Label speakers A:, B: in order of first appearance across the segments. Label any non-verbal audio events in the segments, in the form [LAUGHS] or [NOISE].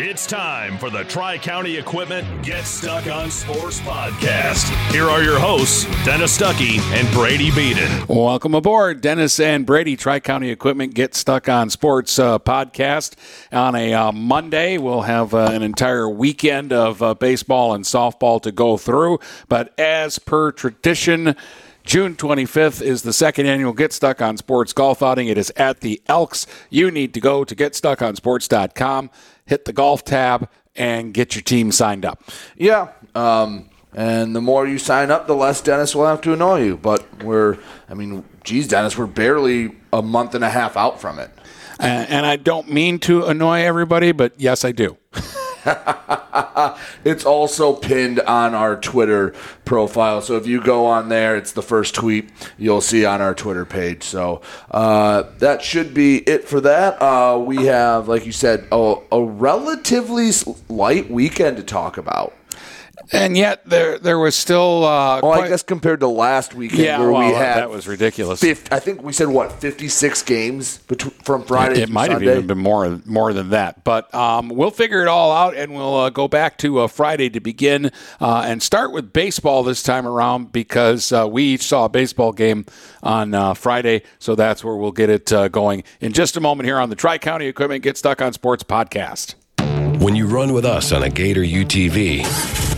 A: It's time for the Tri County Equipment Get Stuck on Sports podcast. Here are your hosts, Dennis Stuckey and Brady Beaton.
B: Welcome aboard, Dennis and Brady, Tri County Equipment Get Stuck on Sports uh, podcast. On a uh, Monday, we'll have uh, an entire weekend of uh, baseball and softball to go through. But as per tradition, June 25th is the second annual Get Stuck on Sports golf outing. It is at the Elks. You need to go to getstuckonsports.com, hit the golf tab, and get your team signed up.
C: Yeah. Um, and the more you sign up, the less Dennis will have to annoy you. But we're, I mean, geez, Dennis, we're barely a month and a half out from it.
B: and I don't mean to annoy everybody, but yes, I do. [LAUGHS] [LAUGHS]
C: it's also pinned on our Twitter profile. So if you go on there, it's the first tweet you'll see on our Twitter page. So uh, that should be it for that. Uh, we have, like you said, a, a relatively light weekend to talk about.
B: And yet there there was still. Uh,
C: well, I guess compared to last weekend,
B: yeah,
C: where
B: well,
C: we had
B: that was ridiculous.
C: 50, I think we said what fifty six games between, from Friday.
B: It, it might
C: Sunday.
B: have even been more more than that, but um, we'll figure it all out, and we'll uh, go back to uh, Friday to begin uh, and start with baseball this time around because uh, we each saw a baseball game on uh, Friday, so that's where we'll get it going in just a moment here on the Tri County Equipment Get Stuck on Sports podcast.
D: When you run with us on a Gator UTV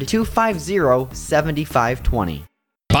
E: 250 7520.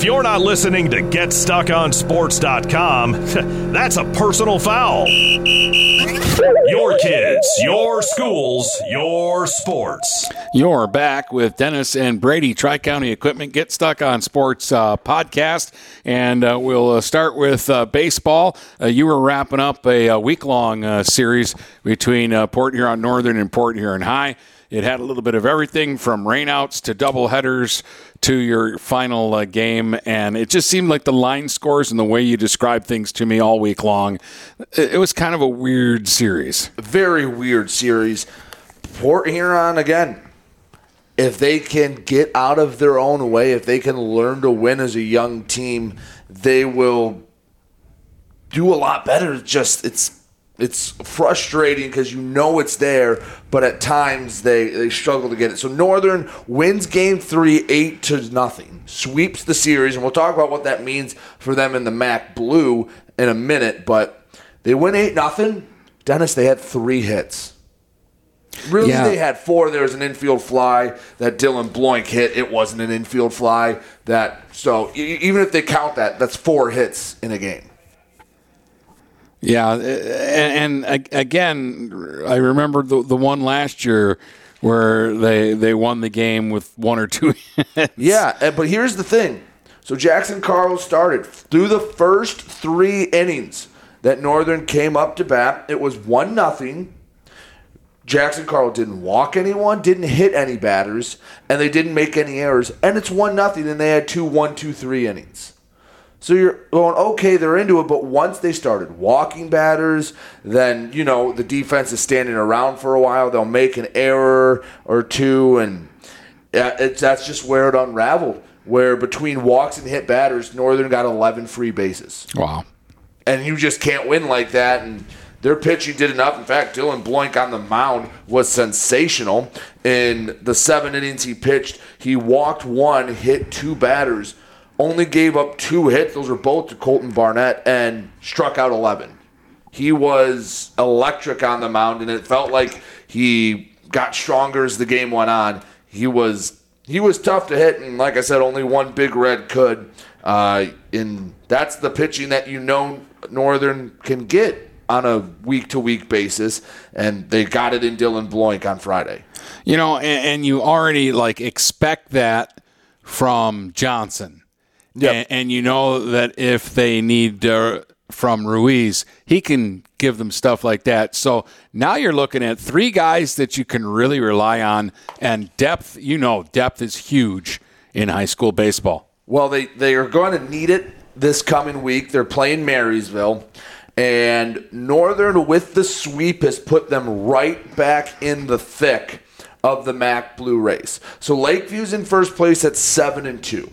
A: If you're not listening to GetStuckOnSports.com, [LAUGHS] that's a personal foul. Your kids, your schools, your sports.
B: You're back with Dennis and Brady, Tri County Equipment Get Stuck on Sports uh, podcast. And uh, we'll uh, start with uh, baseball. Uh, you were wrapping up a, a week long uh, series between Port Huron Northern and Port Huron High. It had a little bit of everything from rainouts to double headers to your final uh, game, and it just seemed like the line scores and the way you described things to me all week long, it, it was kind of a weird series.
C: Very weird series. Port Huron again. If they can get out of their own way, if they can learn to win as a young team, they will do a lot better. Just it's it's frustrating because you know it's there, but at times they, they struggle to get it. So Northern wins game three, eight to nothing, sweeps the series, and we'll talk about what that means for them in the MAC Blue in a minute. But they win eight nothing. Dennis, they had three hits. Really, yeah. they had four. There was an infield fly that Dylan Bloink hit. It wasn't an infield fly. That so even if they count that, that's four hits in a game.
B: Yeah, uh, and, and again, I remember the the one last year where they they won the game with one or two [LAUGHS] hits.
C: Yeah, uh, but here's the thing. So Jackson Carl started through the first three innings that Northern came up to bat. It was one nothing. Jackson Carl didn't walk anyone, didn't hit any batters, and they didn't make any errors. And it's one nothing, and they had two one two three innings. So you're going, okay, they're into it, but once they started walking batters, then, you know, the defense is standing around for a while. They'll make an error or two, and it's, that's just where it unraveled. Where between walks and hit batters, Northern got 11 free bases.
B: Wow.
C: And you just can't win like that. And their pitching did enough. In fact, Dylan Bloink on the mound was sensational. In the seven innings he pitched, he walked one, hit two batters only gave up two hits. Those were both to Colton Barnett and struck out 11. He was electric on the mound, and it felt like he got stronger as the game went on. He was he was tough to hit, and like I said, only one big red could. Uh, and that's the pitching that you know Northern can get on a week to week basis, and they got it in Dylan Bloink on Friday.
B: You know, and, and you already like expect that from Johnson.
C: Yep.
B: And, and, you know that if they need uh, from Ruiz, he can give them stuff like that. So now you're looking at three guys that you can really rely on, and depth. You know, depth is huge in high school baseball.
C: Well, they, they are going to need it this coming week. They're playing Marysville. And Northern, with the sweep, has put them right back in the thick of the MAC Blue race. So Lakeview's in first place at 7 and 2.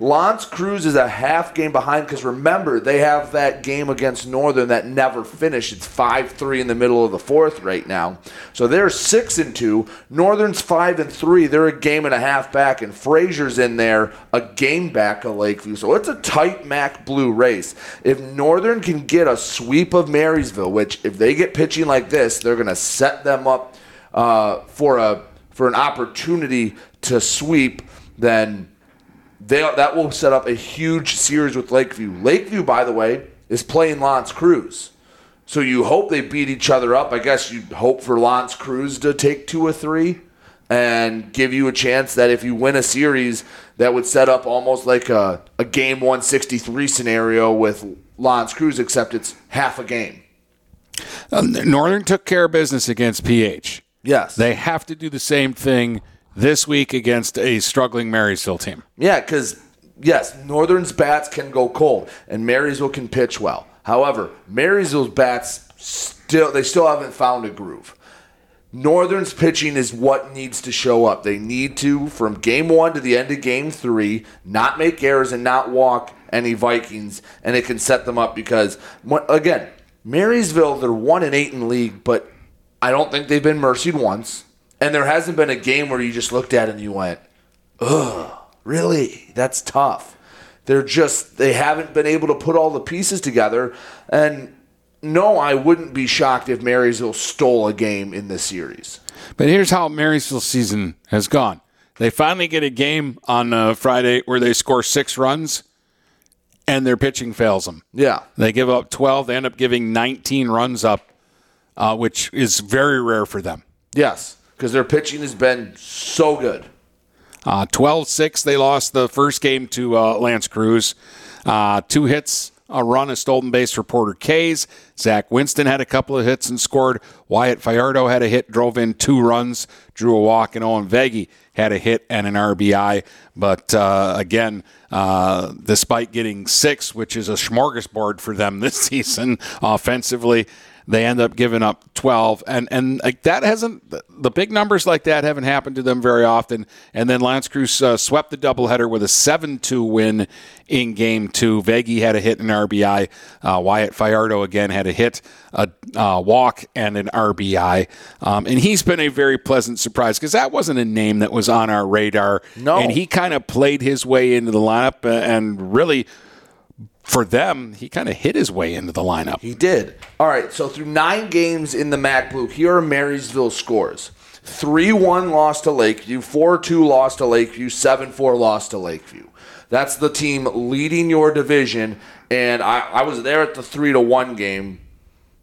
C: L'Anse Creuse is a half game behind because remember, they have that game against Northern that never finished. It's 5 3 in the middle of the fourth right now. So they're 6 and 2. Northern's 5 and 3. They're a game and a half back. And Fraser's in there a game back of Lakeview. So it's a tight MAC Blue race. If Northern can get a sweep of Marysville, which if they get pitching like this, they're going to set them up uh, for a for an opportunity to sweep, then they, that will set up a huge series with Lakeview. Lakeview, by the way, is playing L'Anse Creuse. So you hope they beat each other up. I guess you hope for L'Anse Creuse to take two or three and give you a chance that if you win a series, that would set up almost like a, a game 163 scenario with L'Anse Creuse, except it's half a game.
B: Um, Northern took care of business against PH.
C: Yes.
B: They have to do the same thing this week against a struggling Marysville team.
C: Yeah, because yes, Northern's bats can go cold, and Marysville can pitch well. However, Marysville's bats still they still haven't found a groove. Northern's pitching is what needs to show up. They need to, from game one to the end of game three, not make errors and not walk any Vikings, and it can set them up because, again, Marysville, they're one and eight in league, but I don't think they've been mercied once. And there hasn't been a game where you just looked at it and you went, ugh, really? That's tough. They're just, they haven't been able to put all the pieces together. And no, I wouldn't be shocked if Marysville stole a game in this series.
B: But here's how Marysville's season has gone. They finally get a game on uh, Friday where they score six runs and their pitching fails them.
C: Yeah.
B: They give up 12. They end up giving 19 runs up, uh, which is very rare for them.
C: Yes, because their pitching has been so good.
B: Uh, 12-6, they lost the first game to uh, L'Anse Creuse. Uh, two hits, a run, a stolen base for Porter Kays. Zach Winston had a couple of hits and scored. Wyatt Fiardo had a hit, drove in two runs, drew a walk, and Owen Veggie had a hit and an RBI. But uh, again, uh, despite getting six, which is a smorgasbord for them this [LAUGHS] season offensively, they end up giving up 12 and and like that hasn't the big numbers like that haven't happened to them very often. And then L'Anse Creuse uh, swept the doubleheader with a 7-2 win in game 2 Veggie had a hit and RBI uh, Wyatt Fiardo again had a hit a uh, walk and an RBI um, and he's been a very pleasant surprise because that wasn't a name that was on our radar.
C: No.
B: And he kind of played his way into the lineup uh, and really for them, he kind of hit his way into the lineup.
C: He did. All right, so through nine games in the MAC Blue, here are Marysville scores 3 1 loss to Lakeview, 4 2 loss to Lakeview, 7 4 loss to Lakeview. That's the team leading your division. And I, I was there at the 3 to 1 game.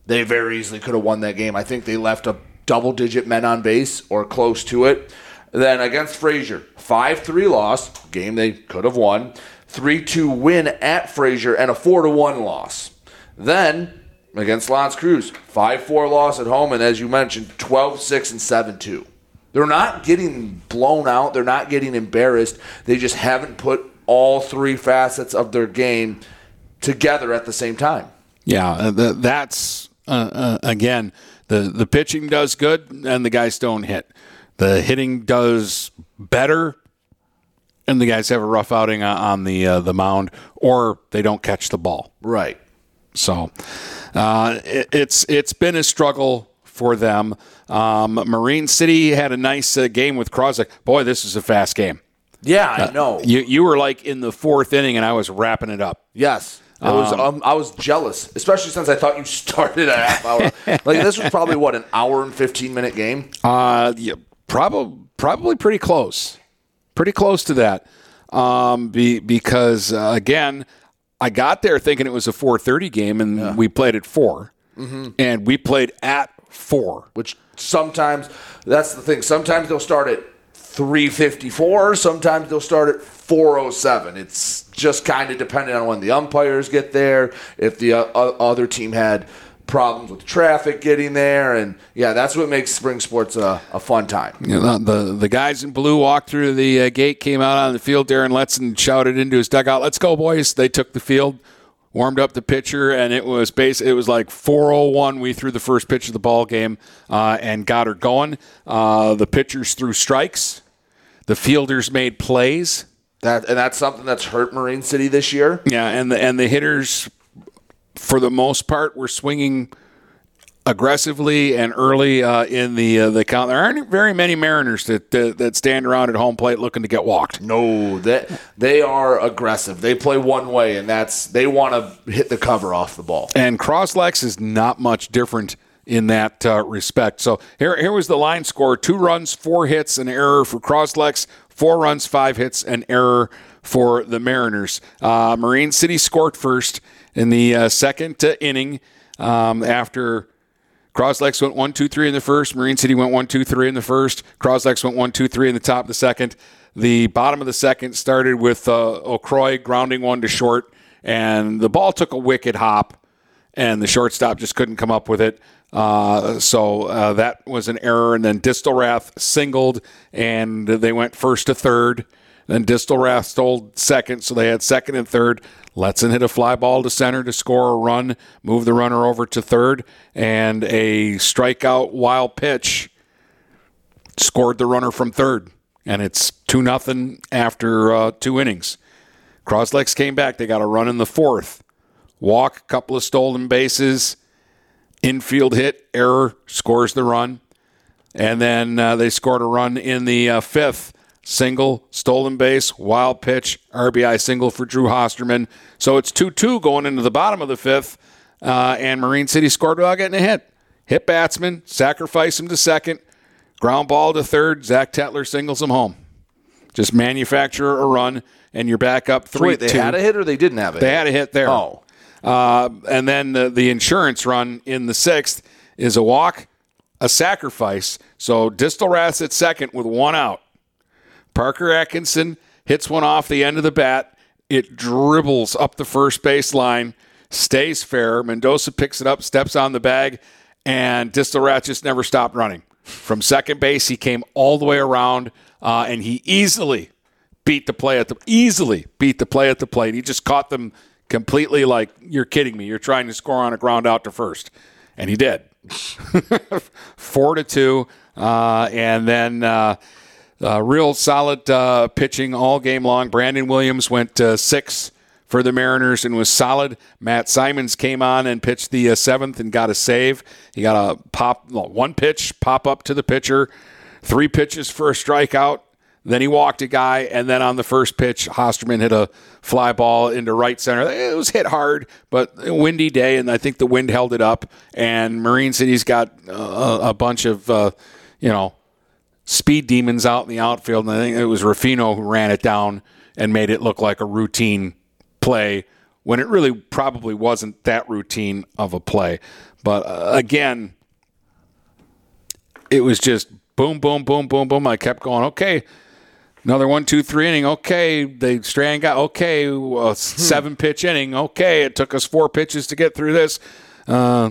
C: They very easily could have won that game. I think they left a double digit men on base or close to it. Then against Fraser, 5 3 loss, game they could have won. 3 2 win at Fraser and a 4 to 1 loss. Then against L'Anse Creuse, 5 4 loss at home, and as you mentioned, 12 6 and 7 2. They're not getting blown out, they're not getting embarrassed. They just haven't put all three facets of their game together at the same time.
B: Yeah, uh, that's, uh, uh, again, the, the pitching does good and the guys don't hit. The hitting does better and the guys have a rough outing on the uh, the mound, or they don't catch the ball.
C: Right.
B: So uh, it, it's it's been a struggle for them. Um, Marine City had a nice uh, game with Croswick. Boy, this is a fast game.
C: Yeah, I know.
B: you you were like in the fourth inning, and I was wrapping it up.
C: Yes. It was, um, I was jealous, especially since I thought you [LAUGHS] started a half hour. like this was probably what an hour and fifteen minute game.
B: Uh, yeah, probably probably pretty close pretty close to that. Um, be, because uh, again, I got there thinking it was a 4:30 game, and yeah. we played at 4
C: mm-hmm.
B: and we played at four.
C: Which sometimes that's the thing. Sometimes they'll start at 3:54. Sometimes they'll start at 407. It's just kind of dependent on when the umpires get there, if the uh, other team had problems with traffic getting there, and yeah, that's what makes spring sports a, a fun time.
B: You know, the the guys in blue walked through the uh, gate, came out on the field. Darren Letson shouted into his dugout, "Let's go, boys!" They took the field, warmed up the pitcher, and it was base. It was like 4:01. We threw the first pitch of the ball game uh, and got her going. Uh, the pitchers threw strikes. The fielders made plays.
C: That and that's something that's hurt Marine City this year.
B: Yeah, and the and the hitters for the most part, were swinging aggressively and early uh, in the uh, the count. There aren't very many Mariners that, that, that stand around at home plate looking to get walked.
C: No, that they, they are aggressive. They play one way, and that's they want to hit the cover off the ball.
B: And Crosslex is not much different in that uh, respect. So here here was the line score: two runs, four hits, an error for Crosslex. Four runs, five hits, an error for the Mariners. Uh, Marine City scored first in the uh, second uh, inning um, after Croslex went one, two, three in the first. Marine City went one, two, three in the first. Croslex went one, two, three in the top of the second. The bottom of the second started with uh, O'Croy grounding one to short, and the ball took a wicked hop, and the shortstop just couldn't come up with it. Uh, so uh, that was an error. And then Distelrath singled, and they went first to third. Then Distelrath stole second, so they had second and third. Letson hit a fly ball to center to score a run, move the runner over to third, and a strikeout wild pitch scored the runner from third. And it's 2 nothing after uh, two innings. Croslex came back. They got a run in the fourth. Walk, couple of stolen bases, infield hit, error, scores the run. And then uh, they scored a run in the uh, fifth single, stolen base, wild pitch, RBI single for Drew Hosterman. So it's 2 2 going into the bottom of the fifth, uh, and Marine City scored without getting a hit. Hit batsman, sacrifice him to second, ground ball to third. Zach Tetler singles him home. Just manufacture a run, and you're back up 3
C: Wait, they
B: two.
C: had a hit or they didn't have a
B: They
C: hit?
B: had a hit there.
C: Oh.
B: Uh, and then the, the insurance run in the sixth is a walk, a sacrifice. So Distelrath at second with one out. Parker Atkinson hits one off the end of the bat. It dribbles up the first base line, stays fair. Mendoza picks it up, steps on the bag, and Distelrath just never stopped running. From second base, he came all the way around, uh, and he easily beat the play at the easily beat the play at the plate. He just caught them completely like you're kidding me. You're trying to score on a ground out to first, and he did. [LAUGHS] Four to two, uh, and then. Uh, uh, real solid uh, pitching all game long. Brandon Williams went uh, six for the Mariners and was solid. Matt Simons came on and pitched the uh, seventh and got a save. He got a pop, well, one pitch pop up to the pitcher, three pitches for a strikeout. Then he walked a guy, and then on the first pitch, Hosterman hit a fly ball into right center. It was hit hard, but a windy day, and I think the wind held it up. And Marine City's got uh, a bunch of, uh, you know, speed demons out in the outfield, and I think it was Rafino who ran it down and made it look like a routine play when it really probably wasn't that routine of a play. But uh, again, it was just boom, boom, boom, boom, boom. I kept going, okay, another one, two, three inning. Okay, they Strand got okay, well, seven pitch inning. Okay, it took us four pitches to get through this. Uh,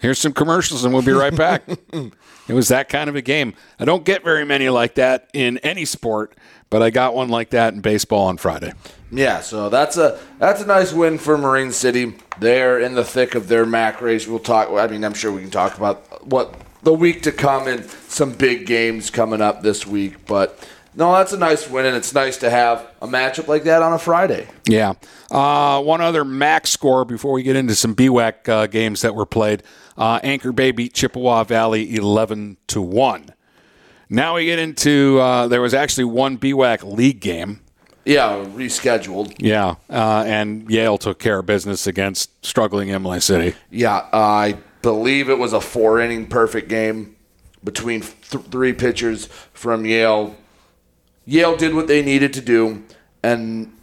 B: here's some commercials, and we'll be right back. [LAUGHS] It was that kind of a game. I don't get very many like that in any sport, but I got one like that in baseball on Friday.
C: Yeah, so that's a that's a nice win for Marine City. They're in the thick of their MAC race. We'll talk. I mean, I'm sure we can talk about what the week to come and some big games coming up this week. But no, that's a nice win, and it's nice to have a matchup like that on a Friday.
B: Yeah. Uh, one other MAC score before we get into some BWAC uh, games that were played. Uh, Anchor Bay beat Chippewa Valley 11 to 1. Now we get into uh, there was actually one BWAC league game.
C: Yeah, rescheduled.
B: Yeah, uh, and Yale took care of business against struggling Imlay City.
C: Yeah, I believe it was a four inning perfect game between th- three pitchers from Yale. Yale did what they needed to do, and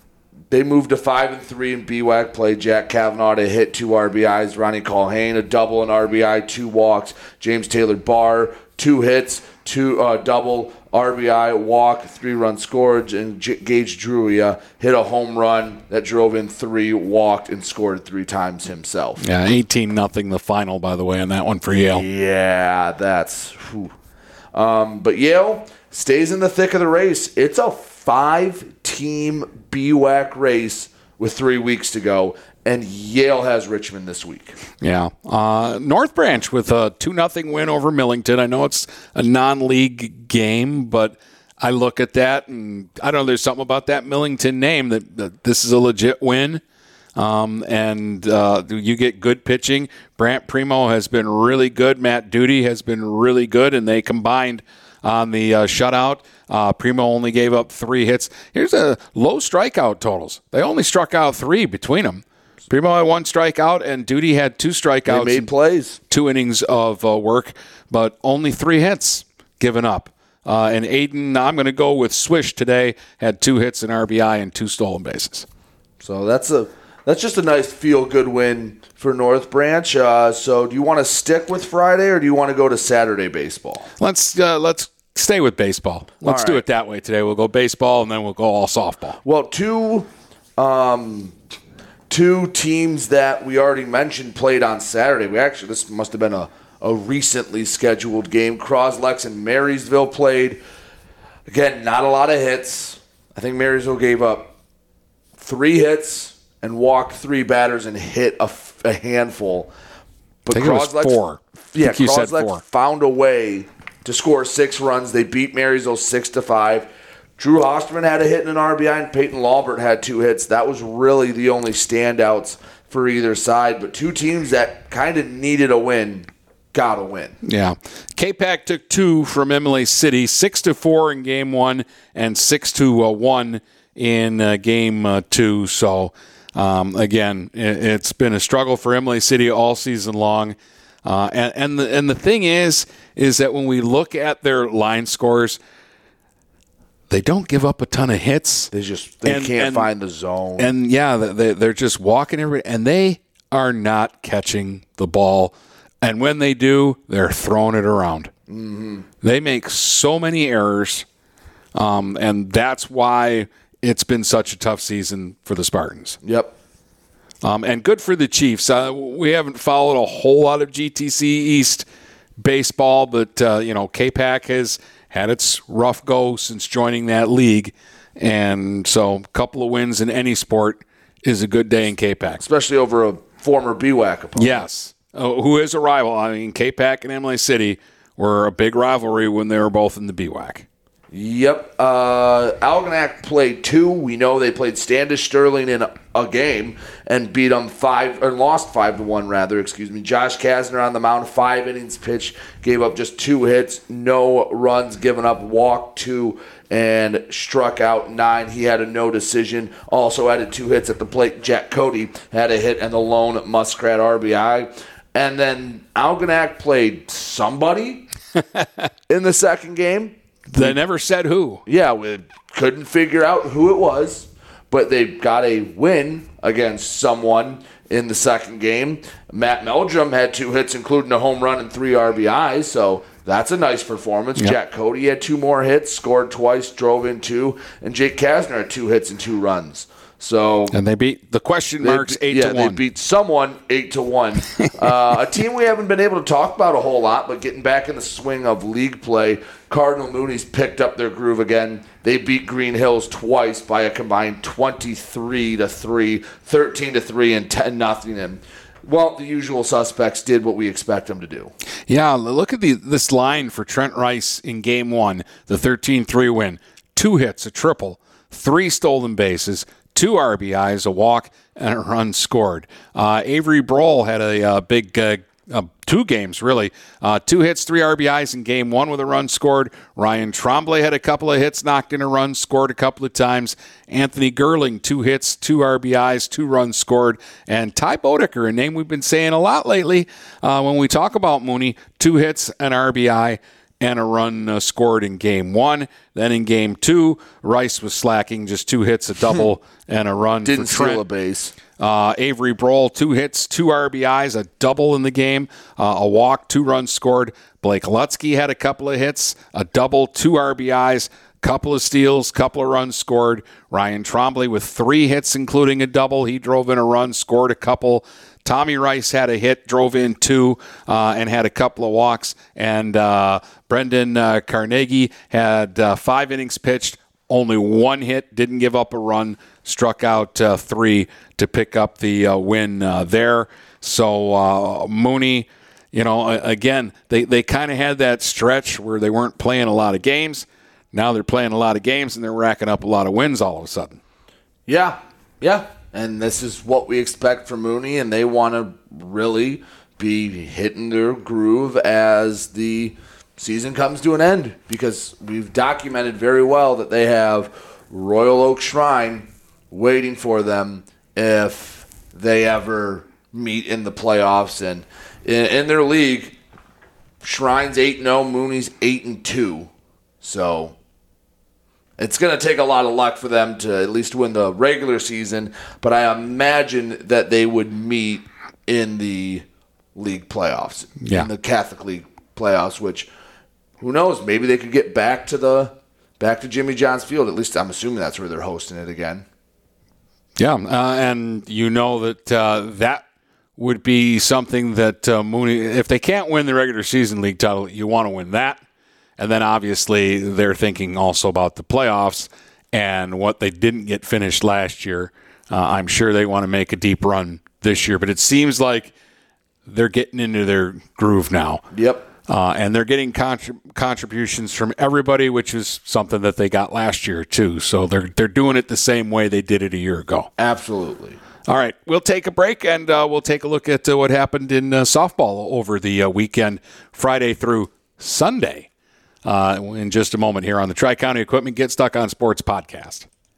C: they moved to five and three in BWAC play. Jack Kavanaugh to hit two RBIs. Ronnie Colhane a double and RBI, two walks. James Taylor Barr two hits. two uh, double RBI, walk, three run scored, and J- Gage Druia hit a home run that drove in three, walked, and scored three times himself.
B: Yeah, 18 nothing the final, by the way, on that one for Yale.
C: Yeah, that's. Um, but Yale stays in the thick of the race. It's a five-team BWAC race with three weeks to go, and Yale has Richmond this week.
B: Yeah. Uh, North Branch with a 2 nothing win over Millington. I know it's a non league game, but I look at that and I don't know, there's something about that Millington name that, that this is a legit win. Um, and uh, you get good pitching. Brant Primo has been really good. Matt Duty has been really good, and they combined on the uh, shutout. Uh, Primo only gave up three hits. Here's a low strikeout totals. They only struck out three between them. Primo had one strikeout, and Duty had two strikeouts.
C: They made plays.
B: Two innings of uh, work, but only three hits given up. Uh, and Aiden, I'm going to go with Swish today. Had two hits, an RBI, and two stolen bases.
C: So that's a that's just a nice feel good win for North Branch. Uh, so do you want to stick with Friday or do you want to go to Saturday baseball?
B: Let's uh, let's stay with baseball. Let's
C: All
B: do it that way today. We'll go baseball, and then we'll go all softball.
C: Well, two um, two teams that we already mentioned played on Saturday. We actually this must have been a, a recently scheduled game. Croslex and Marysville played. Again, not a lot of hits. I think Marysville gave up three hits and walked three batters and hit a handful. But
B: I think it was
C: Croslex-
B: four.
C: Yeah, Croslex
B: four.
C: found a way to score six runs. They beat Marysville six to five. Drew Hosterman had a hit and an RBI, and Peyton Lawbert had two hits. That was really the only standouts for either side. But two teams that kind of needed a win got a win.
B: Yeah, K-Pac took two from Imlay City, six to four in game one, and six to uh, one in uh, game uh, two. So um, again, i it's been a struggle for Imlay City all season long. Uh, and and the, and the thing is, is that when we look at their line scores, they don't give up a ton of hits.
C: They just they
B: And-
C: can't
B: and-
C: find the zone.
B: And yeah, they, they're just walking every, and they are not catching the ball. And when they do, they're throwing it around.
C: Mhm.
B: They make so many errors, um, and that's why it's been such a tough season for the Spartans.
C: Yep.
B: Um, and good for the Chiefs. Uh, we haven't followed a whole lot of GTC East baseball, but uh, you know, K-Pac has had its rough go since joining that league, and so a couple of wins in any sport is a good day in K-Pac.
C: especially over a former BWAC opponent.
B: Yes, uh, who is a rival? I mean, K-Pac and Imlay City were a big rivalry when they were both in the BWAC.
C: Yep. Uh, Algonac played two. We know they played Standish Sterling in a, a game and beat them five or lost five to one rather. Excuse me. Josh Kasner on the mound, five innings pitched, gave up just two hits, no runs given up, walked two, and struck out nine. He had a no decision. Also added two hits at the plate. Jack Cody had a hit and the lone Muskrat RBI. And then Algonac played somebody [LAUGHS] in the second game.
B: They never said who.
C: Yeah, we couldn't figure out who it was, but they got a win against someone in the second game. Matt Meldrum had two hits, including a home run and three RBIs, so that's a nice performance.
B: Yep.
C: Jack Cody had two more hits, scored twice, drove in two, and Jake Kasner had two hits and two runs. So
B: And they beat the question marks eight
C: yeah,
B: to
C: they beat someone eight to one. [LAUGHS] uh, a team we haven't been able to talk about a whole lot, but getting back in the swing of league play. Cardinal Mooney's picked up their groove again. They beat Green Hills twice by a combined twenty-three to three, 13 to three, and ten nothing. And well, the usual suspects did what we expect them to do.
B: Yeah, look at the this line for Trent Rice in game one, the 13 3 win. Two hits, a triple, three stolen bases, two RBIs, a walk, and a run scored. Uh, Avery Broll had a, uh big. Uh, uh, two games really, uh, two hits, three RBIs in game one with a run scored. Ryan Trombley had a couple of hits, knocked in a run, scored a couple of times. Anthony Gerling, two hits, two RBIs, two runs scored, and Ty Bodecker, a name we've been saying a lot lately uh, when we talk about Mooney, two hits, an RBI. And a run uh, scored in game one. Then in game two, Rice was slacking, just two hits, a double, [LAUGHS] and a run.
C: Didn't
B: for Trent.
C: a base.
B: Uh, Avery Broll, two hits, two RBIs, a double in the game, uh, a walk, two runs scored. Blake Lutsky had a couple of hits, a double, two RBIs, couple of steals, couple of runs scored. Ryan Trombley with three hits, including a double. He drove in a run, scored a couple. Tommy Rice had a hit, drove in two, uh, and had a couple of walks. And uh, Brendan uh, Carnegie had uh, five innings pitched, only one hit, didn't give up a run, struck out uh, three to pick up the uh, win there. So Mooney, you know, again, they, they kind of had that stretch where they weren't playing a lot of games. Now they're playing a lot of games and they're racking up a lot of wins all of a sudden.
C: Yeah, yeah. And this is what we expect from Mooney, and they want to really be hitting their groove as the season comes to an end because we've documented very well that they have Royal Oak Shrine waiting for them if they ever meet in the playoffs. And in, in their league, Shrine's 8 0, Mooney's 8 and 2. So it's going to take a lot of luck for them to at least win the regular season, but I imagine that they would meet in the league playoffs,
B: yeah.
C: in the Catholic League playoffs, which who knows, maybe they could get back to the back to Jimmy John's Field. At least I'm assuming that's where they're hosting it again.
B: Yeah, uh, and you know that uh, that would be something that uh, Mooney, if they can't win the regular season league title, you want to win that. And then obviously they're thinking also about the playoffs and what they didn't get finished last year. Uh, I'm sure they want to make a deep run this year, but it seems like they're getting into their groove now.
C: Yep.
B: Uh, and they're getting contrib- contributions from everybody, which is something that they got last year too. So they're they're doing it the same way they did it a year ago.
C: Absolutely.
B: All right, we'll take a break and uh, we'll take a look at uh, what happened in uh, softball over the uh, weekend, Friday through Sunday uh, in just a moment here on the Tri County Equipment Get Stuck on Sports podcast.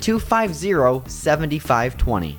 E: 250 7520.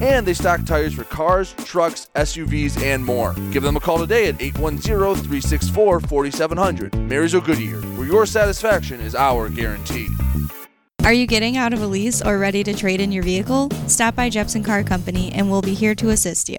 F: and they stock tires for cars, trucks, SUVs, and more. Give them a call today at 810 364 4700. Marysville Goodyear, where your satisfaction is our guarantee.
G: Are you getting out of a lease or ready to trade in your vehicle? Stop by Jepson Car Company and we'll be here to assist you.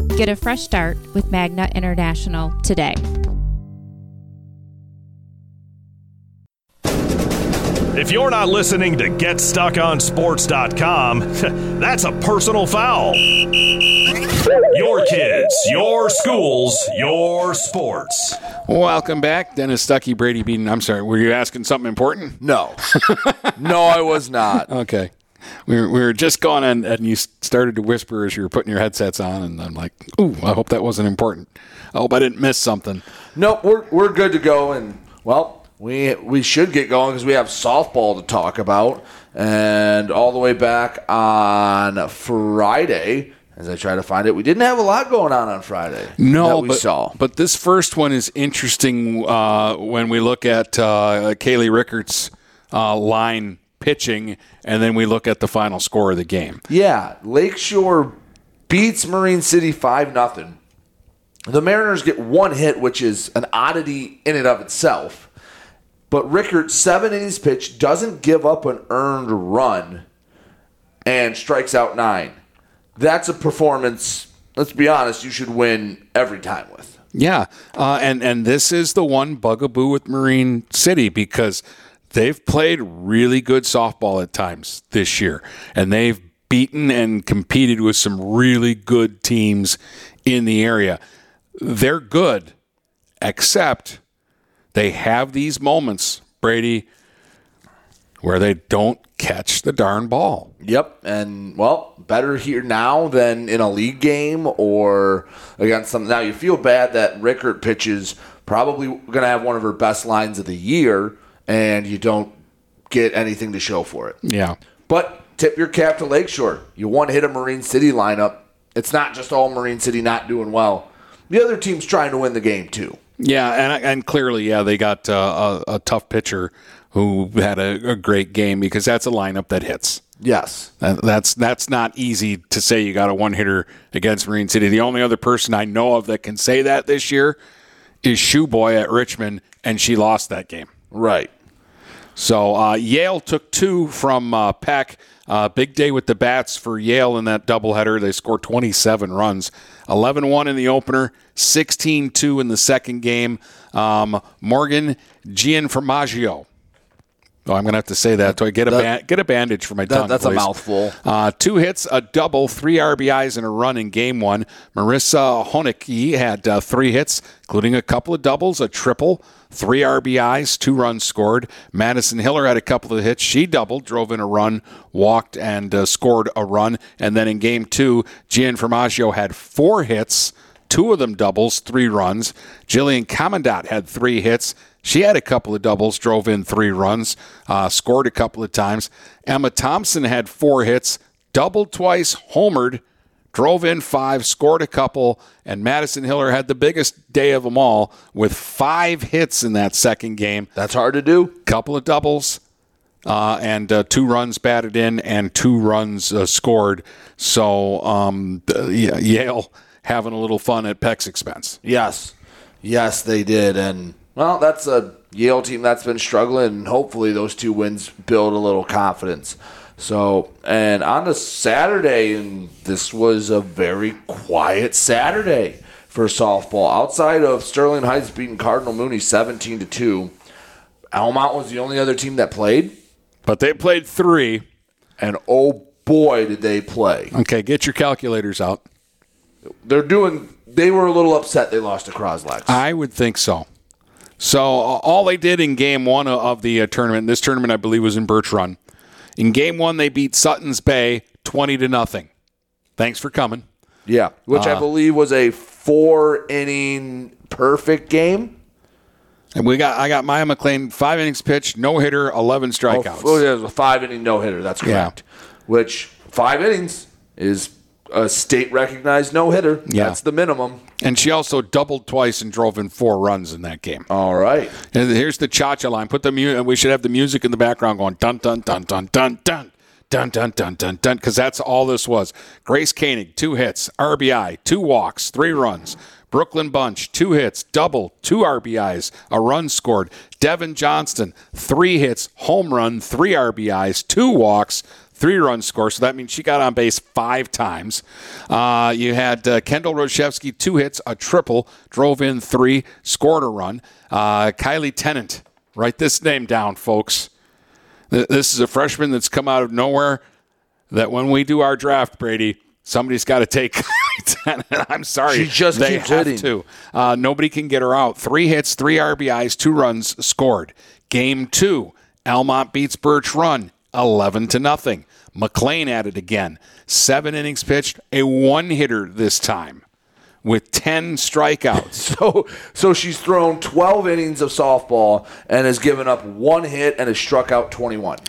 H: Get a fresh start with Magna International today.
A: If you're not listening to GetStuckOnSports.com, [LAUGHS] that's a personal foul. Your kids, your schools, your sports.
B: Welcome back, Dennis Stuckey, Brady Beaton. I'm sorry, were you asking something important?
F: No. [LAUGHS] no, I was not.
B: Okay. We were, we were just going and, and you started to whisper as you were putting your headsets on, and I'm like, ooh, I hope that wasn't important. I hope I didn't miss something.
C: Nope, we're, we're good to go. And, well, we, we should get going because we have softball to talk about. And all the way back on Friday, as I try to find it, we didn't have a lot going on on Friday.
B: No,
C: we
B: but,
C: saw.
B: but this first one is interesting uh, when we look at uh, Kaylee Rickert's uh, line pitching, and then we look at the final score of the game.
C: Yeah, Lakeshore beats Marine City 5 0. The Mariners get one hit, which is an oddity in and of itself. But Rickert, seven innings pitched, doesn't give up an earned run and strikes out nine. That's a performance, let's be honest, you should win every time with.
B: Yeah, uh, and and this is the one bugaboo with Marine City because they've played really good softball at times this year, and they've beaten and competed with some really good teams in the area. They're good, except they have these moments, Brady, where they don't catch the darn ball.
C: Yep, and well, better here now than in a league game or against some. Now you feel bad that Rickert pitches probably going to have one of her best lines of the year, and you don't get anything to show for it.
B: Yeah,
C: but tip your cap to Lakeshore. You one hit a Marine City lineup. It's not just all Marine City not doing well. The other team's trying to win the game too.
B: Yeah, and and clearly, yeah, they got uh, a, a tough pitcher who had a, a, great game because that's a lineup that hits.
C: Yes,
B: that's that's not easy to say. You got a one hitter against Marine City. The only other person I know of that can say that this year is Shoeboy at Richmond, and she lost that game.
C: Right.
B: So uh, Yale took two from uh, Peck. Uh, big day with the bats for Yale in that doubleheader. They scored 27 runs, 11 1 in the opener, 16 2 in the second game. Um, Morgan Gianformaggio Oh, I'm going to have to say that. Do I get a
C: That-
B: ban- get a bandage for my
C: that-
B: tongue?
C: that's a mouthful.
B: Uh, two hits, a double, three RBIs, and a run in game one. Marissa Honicki had uh, three hits, including a couple of doubles, a triple, three RBIs, two runs scored. Madison Hiller had a couple of hits. She doubled, drove in a run, walked, and uh, scored a run. And then in game two, Gianformaggio had four hits, two of them doubles, three runs. Jillian Commandant had three hits. She had a couple of doubles, drove in three runs, uh, scored a couple of times. Emma Thompson had four hits, doubled twice, homered, drove in five, scored a couple, and Madison Hiller had the biggest day of them all with five hits in that second game.
C: That's hard to do.
B: Couple of doubles, uh, and uh, two runs batted in and two runs uh, scored. So um, Yale having a little fun at Peck's expense.
C: Yes, yes, they did, and well, that's a Yale team that's been struggling, and hopefully those two wins build a little confidence. So, and on the Saturday, and this was a very quiet Saturday for softball. Outside of Sterling Heights beating Cardinal Mooney seventeen to two, Almont was the only other team that played,
B: but they played three,
C: and oh boy, did they play!
B: Okay, get your calculators out.
C: They're doing. They were a little upset they lost to Croslex.
B: I would think so. So all they did in game one of the uh, tournament, this tournament I believe was in Birch Run. In game one, they beat Sutton's Bay twenty to nothing. Thanks for coming.
C: Yeah, which I
B: Uh,
C: believe was a four inning perfect game.
B: And we got I got Maya McLean five innings pitched, no hitter, eleven strikeouts.
C: Oh, yeah, it was a five inning no hitter. That's
B: Yeah.
C: correct. Which five innings is a state recognized no hitter.
B: Yeah.
C: That's the minimum.
B: And she also doubled twice and drove in four runs in that game.
C: All right.
B: And here's the cha-cha line. Put the mu- We should have the music in the background going dun dun dun dun dun dun dun dun dun dun dun because that's all this was. Grace Koenig, two hits, RBI, two walks, three runs. Brooklyn Bunch, two hits, double, two RBIs, a run scored. Devin Johnston, three hits, home run, three RBIs, two walks, three runs scored. So that means she got on base five times. Uh, you had uh, Kendall Roshevsky, two hits, a triple, drove in three, scored a run. Uh, Kylie Tennant, write this name down, folks. Th- This is a freshman that's come out of nowhere. That when we do our draft, Brady, somebody's got to take. [LAUGHS] Kylie Tennant. I'm sorry,
C: She just
B: they
C: keeps
B: have
C: hitting.
B: to. Uh, nobody can get her out. Three hits, three RBIs, two runs scored. Game two, Almont beats Birch Run, eleven to nothing. McLean at it again. Seven innings pitched, a one hitter this time, with ten strikeouts. [LAUGHS]
C: So so she's thrown twelve innings of softball and has given up one hit and has struck out twenty one.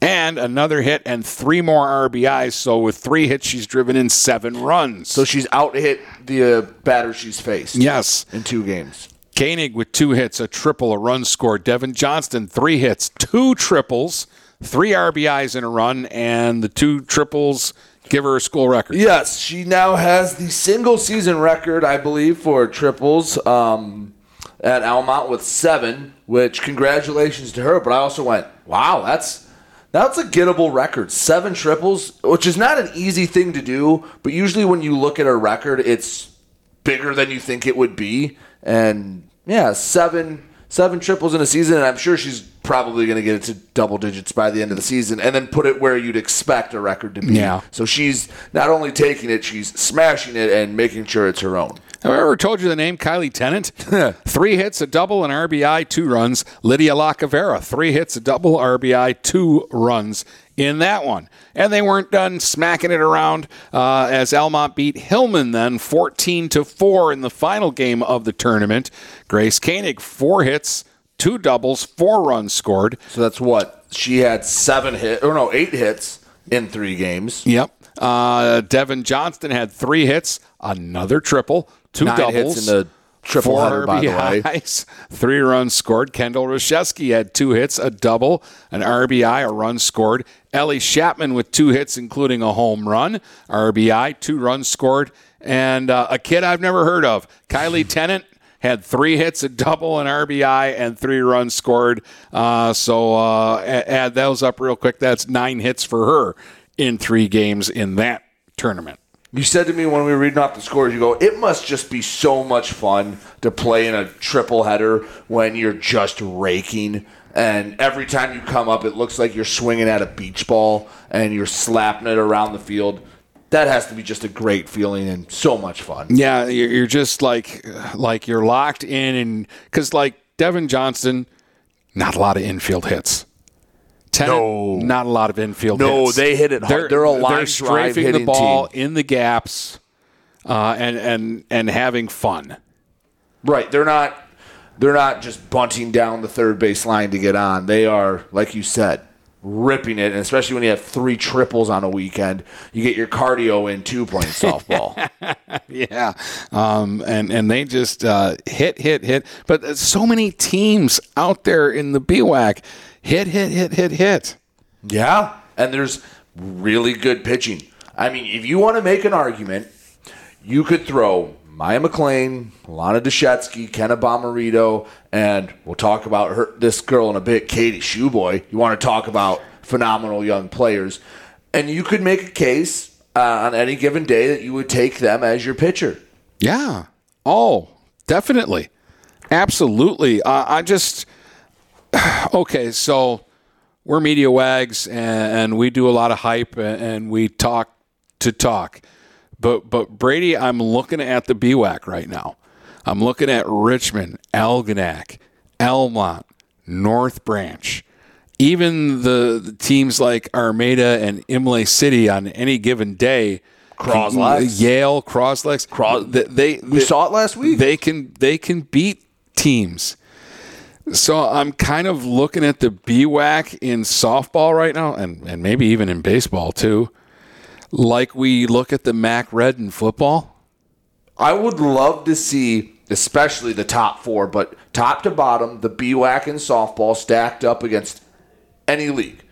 B: and another hit and three more RBIs. So with three hits, she's driven in seven runs.
C: So she's out hit the uh, batter she's faced.
B: Yes.
C: In two games.
B: Koenig with two hits, a triple, a run scored. Devin Johnston, three hits, two triples, three RBIs in a run, and the two triples give her a school record.
C: Yes, she now has the single season record, I believe, for triples um, at Almont with seven. Which congratulations to her. But I also went, wow, that's that's a gettable record. Seven triples, which is not an easy thing to do. But usually when you look at a record, it's bigger than you think it would be. And yeah, seven seven triples in a season, and I'm sure she's probably going to get it to double digits by the end of the season, and then put it where you'd expect a record to be.
B: Yeah.
C: So she's not only taking it, she's smashing it and making sure it's her own.
B: Have I ever told you the name Kylie Tennant? three hits, a double, an RBI, two runs. Lydia Lacavera, three hits, a double, RBI, two runs in that one. And they weren't done smacking it around uh, as Almont beat Hillman then 14 to 4 in the final game of the tournament. Grace Koenig, four hits, two doubles, four runs scored.
C: So that's what she had seven hit or no eight hits in three games.
B: Yep. Uh, Devin Johnston had three hits, another triple, two
C: Nine
B: doubles.
C: hits in the triple
B: four
C: header, by the way. [LAUGHS]
B: RBIs, Three runs scored. Kendall Roshevsky had two hits, a double, an RBI, a run scored. Ellie Chapman with two hits, including a home run, RBI, two runs scored, and uh, a kid I've never heard of, Kylie [LAUGHS] Tennant. Had three hits, a double, an RBI, and three runs scored. Uh, so uh, add those up real quick. That's nine hits for her in three games in that tournament.
C: You said to me when we were reading off the scores, you go, it must just be so much fun to play in a triple header when you're just raking. And every time you come up, it looks like you're swinging at a beach ball and you're slapping it around the field. That has to be just a great feeling and so much fun.
B: Yeah, you're you're just like like you're locked in, and because like Devin Johnston, not a lot of infield hits. Tennant,
C: No.
B: not a lot of infield
C: No,
B: hits.
C: they hit it hard. They're a line
B: they're
C: drive
B: strafing the
C: hitting
B: ball
C: team.
B: in the gaps, uh, and and and having fun.
C: Right. They're not they're not just bunting down the third base line to get on. They are, like you said, ripping it, and especially when you have three triples on a weekend, you get your cardio in too playing softball. [LAUGHS]
B: yeah, um, and and they just uh, hit, hit, hit. But so many teams out there in the BWAC, hit, hit, hit, hit, hit.
C: Yeah, and there's really good pitching. I mean, if you want to make an argument, you could throw Maya McLean, Lana Deshetsky, Kenna Bomarito, and we'll talk about her this girl in a bit, Katie Shoeboy. You want to talk about phenomenal young players, and you could make a case uh, on any given day that you would take them as your pitcher.
B: Yeah. Oh, definitely. Absolutely. Uh, I just, [SIGHS] okay, so we're media wags and, and we do a lot of hype and we talk to talk. But, but Brady, I'm looking at the BWAC right now. I'm looking at Richmond, Algonac, Almont, North Branch. Even the, the teams like Armada and Imlay City on any given day,
C: Croslex.
B: Yale, Croslex,
C: Cros-
B: they, they,
C: We saw it last week.
B: They can they can beat teams. So I'm kind of looking at the BWAC in softball right now, and, and maybe even in baseball too, like we look at the MAC Red in football.
C: I would love to see, especially the top four, but top to bottom, the BWAC and softball stacked up against any league.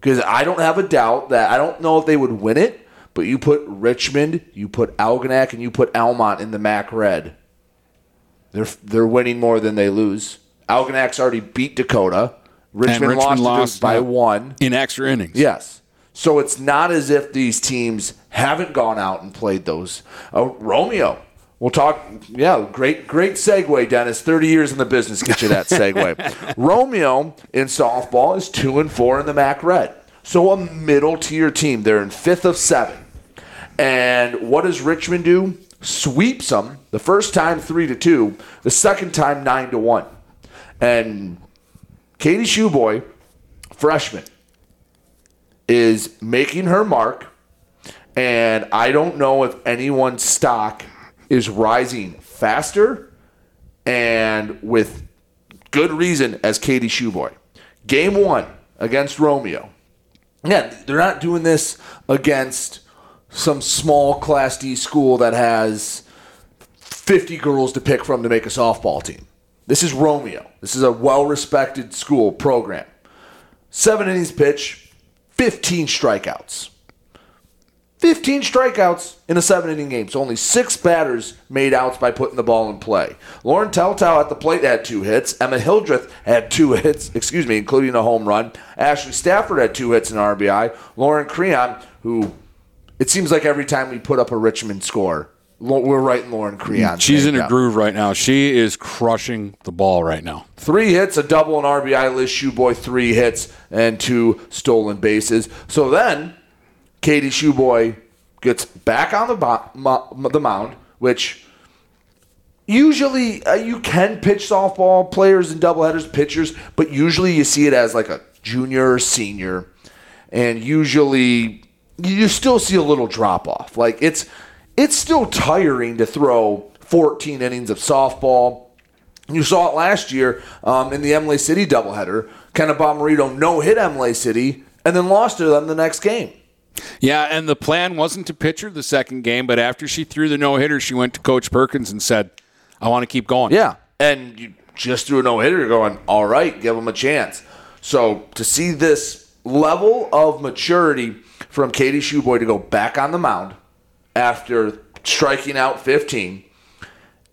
C: Because I don't have a doubt that I don't know if they would win it, but you put Richmond, you put Algonac, and you put Almont in the MAC Red. They're they're winning more than they lose. Algonac's already beat Dakota. Richmond,
B: Richmond
C: lost,
B: lost
C: by
B: uh,
C: one.
B: in extra innings.
C: Yes. So it's not as if these teams haven't gone out and played those. Uh, Romeo. We'll talk. Yeah, great, great segue, Dennis. Thirty years in the business get you that [LAUGHS] segue. Romeo in softball is two and four in the MAC Red, so a middle tier team. They're in fifth of seven. And what does Richmond do? Sweeps them the first time three to two, the second time nine to one. And Katie Shoeboy, freshman, is making her mark. And I don't know if anyone's stock is rising faster and with good reason as Katie Shoeboy. Game one against Romeo. Yeah, they're not doing this against some small Class D school that has 50 girls to pick from to make a softball team. This is Romeo. This is a well respected school program. Seven innings pitch, 15 strikeouts. 15 strikeouts in a seven inning game. So only six batters made outs by putting the ball in play. Lauren Teltow at the plate had two hits. Emma Hildreth had two [LAUGHS] hits, excuse me, including a home run. Ashley Stafford had two hits in RBI. Lauren Creon, who it seems like every time we put up a Richmond score, we're writing Lauren Creon.
B: She's in a groove right now. She is crushing the ball right now.
C: Three hits, a double, an RBI. Liz Shoeboy, three hits and two stolen bases. So then, Katie Shoeboy gets back on the bo- mo- the mound, which usually uh, you can pitch softball players and doubleheaders, pitchers, but usually you see it as like a junior or senior, and usually you still see a little drop off. Like it's it's still tiring to throw 14 innings of softball. You saw it last year um, in the Imlay City doubleheader. Kenna Bomarito no hit Imlay City and then lost to them the next game.
B: Yeah, and the plan wasn't to pitch her the second game, but after she threw the no hitter, she went to Coach Perkins and said, I want to keep going.
C: Yeah. And you just threw a no hitter, you're going, all right, give them a chance. So to see this level of maturity from Katie Shoeboy to go back on the mound after striking out 15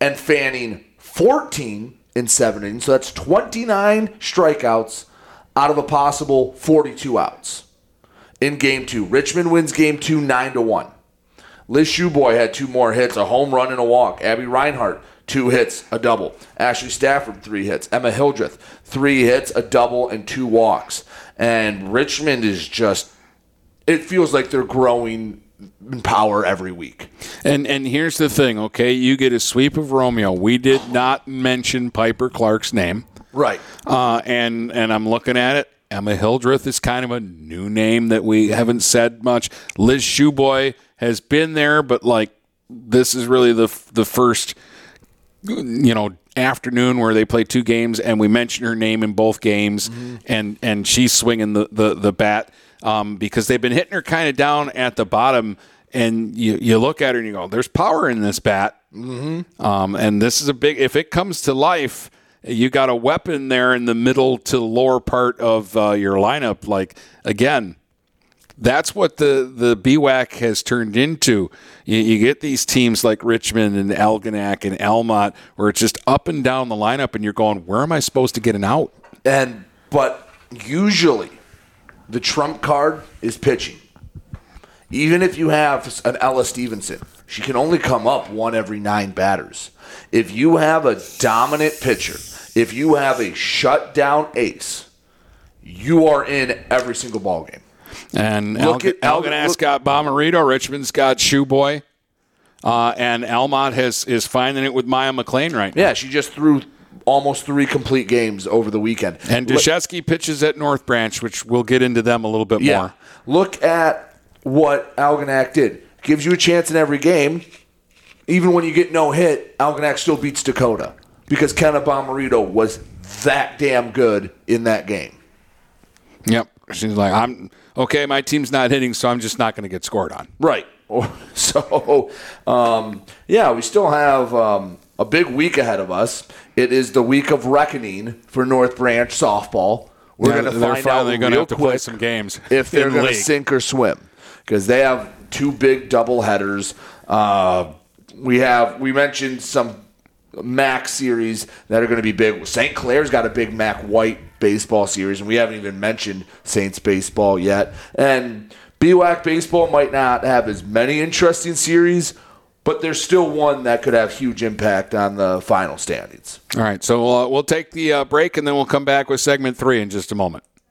C: and fanning 14 in seven innings, so that's 29 strikeouts out of a possible 42 outs in game two. Richmond wins game two 9 to 1. Liz Shoeboy had two more hits, a home run and a walk. Abby Reinhart, two hits, a double. Ashley Stafford, three hits. Emma Hildreth, three hits, a double, and two walks. And Richmond is just, it feels like they're growing in power every week.
B: And and here's the thing, okay? You get a sweep of Romeo. We did not mention Piper Clark's name.
C: Right.
B: Uh, and and I'm looking at it. Emma Hildreth is kind of a new name that we haven't said much. Liz Shoeboy has been there, but like this is really the the first you know afternoon where they play two games and we mention her name in both games
C: Mm-hmm.
B: and and she's swinging the the, the bat um, because they've been hitting her kind of down at the bottom and you, you look at her and you go there's power in this bat
C: Mm-hmm.
B: um, and this is a big if it comes to life you got a weapon there in the middle to lower part of uh, your lineup like again that's what the the BWAC has turned into. You, you get these teams like Richmond and Algonac and Almont, where it's just up and down the lineup, and you're going, where am I supposed to get an out?
C: And but usually the trump card is pitching. Even if you have an Ella Stevenson, she can only come up one every nine batters. If you have a dominant pitcher, if you have a shutdown ace, you are in every single ball game.
B: And
C: Look
B: Alg-
C: at- look-
B: Algonac's
C: look-
B: got Bomarito, Richmond's got Shoeboy, uh, and Almont has is finding it with Maya McLean right now.
C: Yeah, she just threw almost three complete games over the weekend.
B: And Dushesky pitches at North Branch, which we'll get into them a little bit
C: Yeah.
B: more.
C: Look at what Algonac did. Gives you a chance in every game. Even when you get no hit, Algonac still beats Dakota because Kenna Bomarito was that damn good in that game.
B: Yep. She's like, I'm okay. My team's not hitting, so I'm just not going to get scored on.
C: Right. [LAUGHS] So, um, yeah, we still have um, a big week ahead of us. It is the week of reckoning for North Branch softball. We're
B: Yeah,
C: going to find out real
B: have to play some games
C: if they're going to sink or swim because they have two big double headers. Uh, we have we mentioned some MAC series that are going to be big. St. Clair's got a big MAC White baseball series, and we haven't even mentioned Saints baseball yet. And BWAC baseball might not have as many interesting series, but there's still one that could have huge impact on the final standings.
B: All right, so uh, we'll take the uh, break and then we'll come back with segment three in just a moment.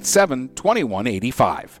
B: 987 2185.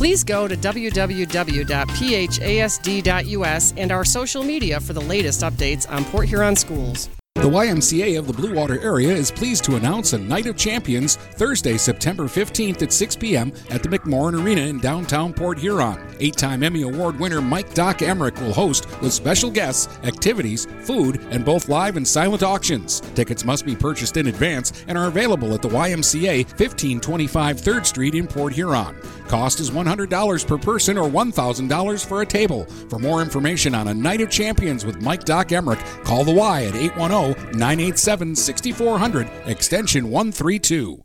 I: Please go to www.phasd.us and our social media for the latest updates on Port Huron schools.
J: The YMCA of the Blue Water area is pleased to announce a Night of Champions Thursday, September 15th at 6 p.m. at the McMorran Arena in downtown Port Huron. Eight time Emmy Award winner Mike Doc Emrick will host with special guests, activities, food, and both live and silent auctions. Tickets must be purchased in advance and are available at the YMCA 1525 3rd Street in Port Huron. Cost is $100 per person or $1,000 for a table. For more information on a Night of Champions with Mike Doc Emrick, call the Y at 810 987 6400, extension 132.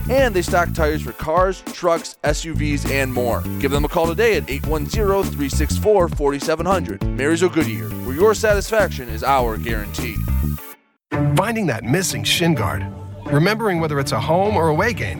C: and they stock tires for cars, trucks, SUVs, and more. Give them a call today at 810 364 4700. Marysville Goodyear, where your satisfaction is our guarantee.
K: Finding that missing shin guard, remembering whether it's a home or away game,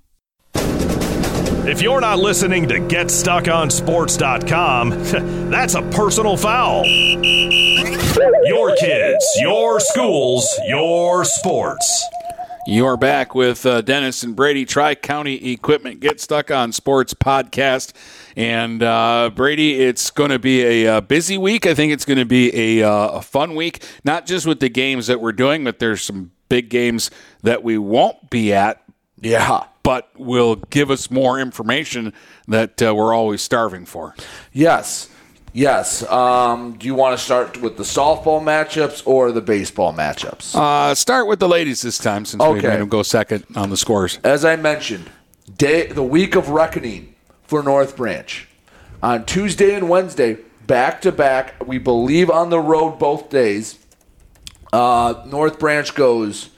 A: If you're not listening to GetStuckOnSports.com, [LAUGHS] that's a personal foul. Your kids, your schools, your sports.
B: You're back with uh, Dennis and Brady, Tri County Equipment Get Stuck on Sports podcast. And uh, Brady, it's going to be a, a, busy week. I think it's going to be a, uh, a fun week, not just with the games that we're doing, but there's some big games that we won't be at.
C: Yeah.
B: But will give us more information that uh, we're always starving for.
C: Yes. Yes. Um, do you want to start with the softball matchups or the baseball matchups?
B: Uh, start with the ladies this time since we made them go second on the scores.
C: As I mentioned, day the week of reckoning for North Branch. On Tuesday and Wednesday, back to back, we believe on the road both days. Uh, North Branch goes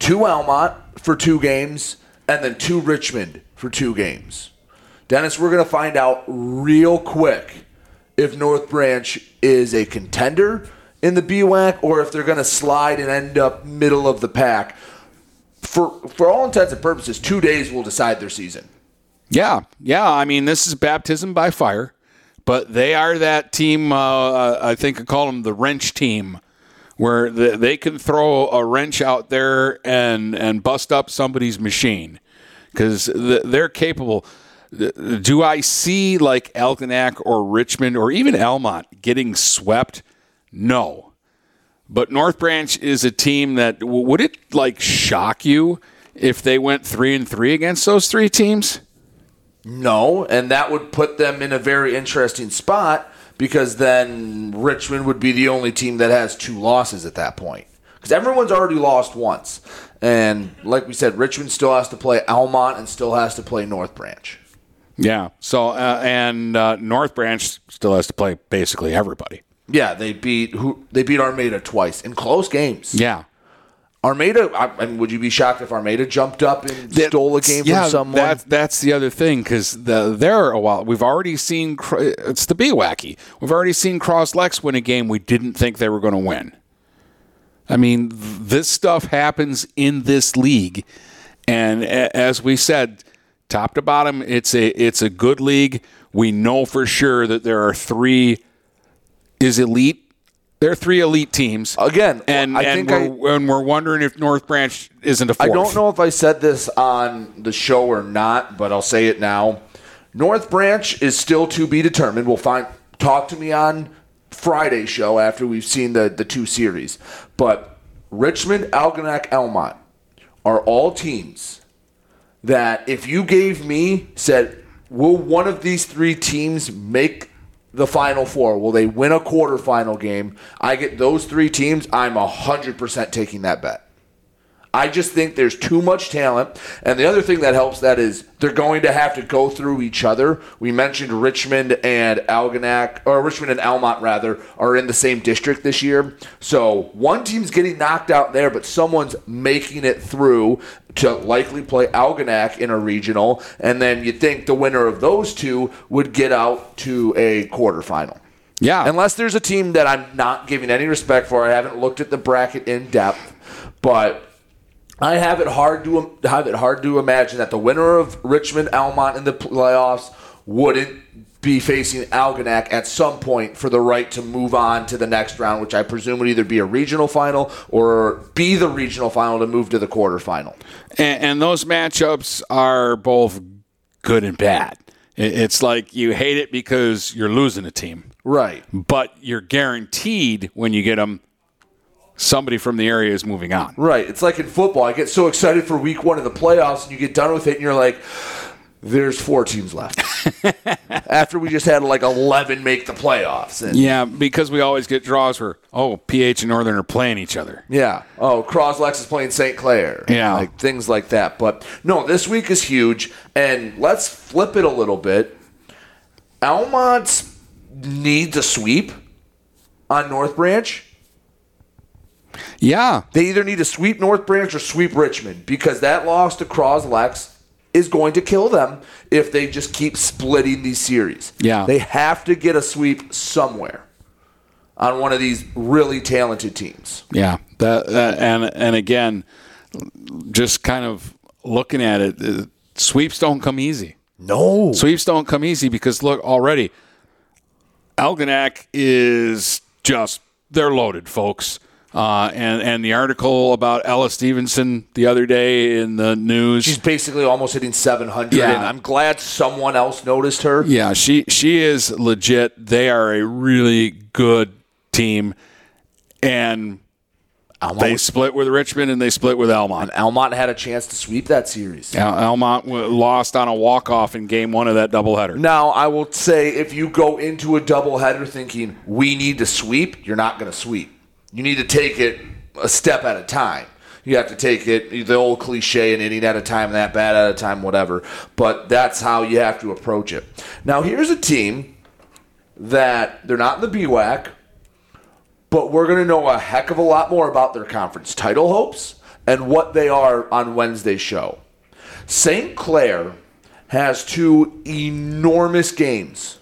C: to Almont for two games and then to Richmond for two games. Dennis, we're going to find out real quick if North Branch is a contender in the BWAC or if they're going to slide and end up middle of the pack. For for all intents and purposes, two days will decide their season.
B: Yeah, yeah. I mean, this is baptism by fire, but they are that team. Uh, I think I call them the wrench team, where the, they can throw a wrench out there and and bust up somebody's machine because they're capable. Do I see like Algonac or Richmond or even Almont getting swept? No. But North Branch is a team that would it like shock you if they went three and three against those three teams?
C: No, and that would put them in a very interesting spot because then Richmond would be the only team that has two losses at that point. Because everyone's already lost once. And like we said, Richmond still has to play Almont and still has to play North Branch.
B: Yeah. So uh, and uh, North Branch still has to play basically everybody.
C: Yeah, they beat who they beat Armada twice in close games.
B: Yeah.
C: Armada, I, I mean, would you be shocked if Armada jumped up and stole a game
B: yeah,
C: from someone?
B: That, that's the other thing because the, there a while we've already seen it's the be wacky. We've already seen Croslex win a game we didn't think they were going to win. I mean, this stuff happens in this league, and a- as we said, top to bottom, it's a it's a good league. We know for sure that there are three is elite. There are three elite teams
C: again,
B: and
C: I
B: and
C: think
B: we're, and we're wondering if North Branch isn't a
C: I
B: fourth.
C: don't know if I said this on the show or not, but I'll say it now. North Branch is still to be determined. We'll find. Talk to me on Friday show after we've seen the the two series. But Richmond, Algonac, Almont are all teams that if you gave me said, will one of these three teams make the final four? Will they win a quarterfinal game? I get those three teams. I'm hundred percent taking that bet. I just think there's too much talent. And the other thing that helps that is they're going to have to go through each other. We mentioned Richmond and Algonac, or Richmond and Almont, rather, are in the same district this year. So one team's getting knocked out there, but someone's making it through to likely play Algonac in a regional. And then you think the winner of those two would get out to a quarterfinal.
B: Yeah.
C: Unless there's a team that I'm not giving any respect for. I haven't looked at the bracket in depth, but I have it hard to have it hard to imagine that the winner of Richmond Almont in the playoffs wouldn't be facing Algonac at some point for the right to move on to the next round, which I presume would either be a regional final or be the regional final to move to the quarterfinal.
B: And, and those matchups are both good and bad. It's like you hate it because you're losing a team.
C: Right.
B: But you're guaranteed when you get them, somebody from the area is moving on.
C: Right. It's like in football. I get so excited for week one of the playoffs, and you get done with it, and you're like, there's four teams left. [LAUGHS] After we just had like 11 make the playoffs. And
B: Yeah, because we always get draws where, oh, PH and Northern are playing each other.
C: Yeah. Oh, Croslex is playing St. Clair.
B: Yeah.
C: Like things like that. But no, this week is huge. And let's flip it a little bit. Almont needs a sweep on North Branch.
B: Yeah.
C: They either need to sweep North Branch or sweep Richmond because that loss to Croslex is going to kill them if they just keep splitting these series.
B: Yeah.
C: They have to get a sweep somewhere on one of these really talented teams.
B: Yeah, that, that and and again, just kind of looking at it, uh, sweeps don't come easy.
C: No,
B: sweeps don't come easy because look already, Algonac is just they're loaded, folks. Uh, and and the article about Ella Stevenson the other day in the news.
C: She's basically almost hitting 700,
B: Yeah.
C: and I'm glad someone else noticed her.
B: Yeah, she she is legit. They are a really good team, and they split with Richmond and they split with Almont.
C: Elmont had a chance to sweep that series.
B: Almont w- lost on a walk off in game one of that doubleheader.
C: Now, I will say if you go into a doubleheader thinking we need to sweep, you're not going to sweep. You need to take it a step at a time. You have to take it the old cliche an inning at a time, that bad at a time, whatever. But that's how you have to approach it. Now, here's a team that they're not in the BWAC, but we're going to know a heck of a lot more about their conference title hopes and what they are on Wednesday's show. St. Clair has two enormous games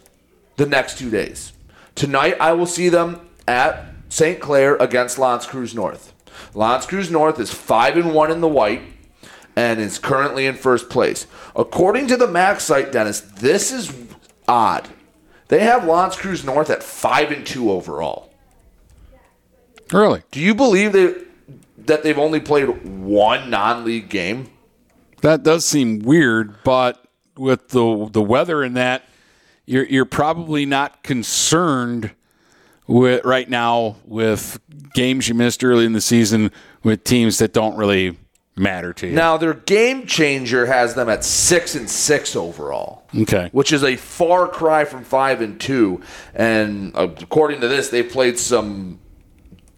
C: the next two days. Tonight, I will see them at St. Clair against L'Anse Creuse North. L'Anse Creuse North is 5 and 1 in the white and is currently in first place. According to the Max site, Dennis, this is odd. They have L'Anse Creuse North at 5 and 2 overall.
B: Really?
C: Do you believe they, that they've only played one non league game?
B: That does seem weird, but with the the weather and that, you're you're probably not concerned with right now with games you missed early in the season with teams that don't really matter to you.
C: Now their game changer has them at six and six overall.
B: Okay.
C: Which is a far cry from five and two. And uh, according to this, they played some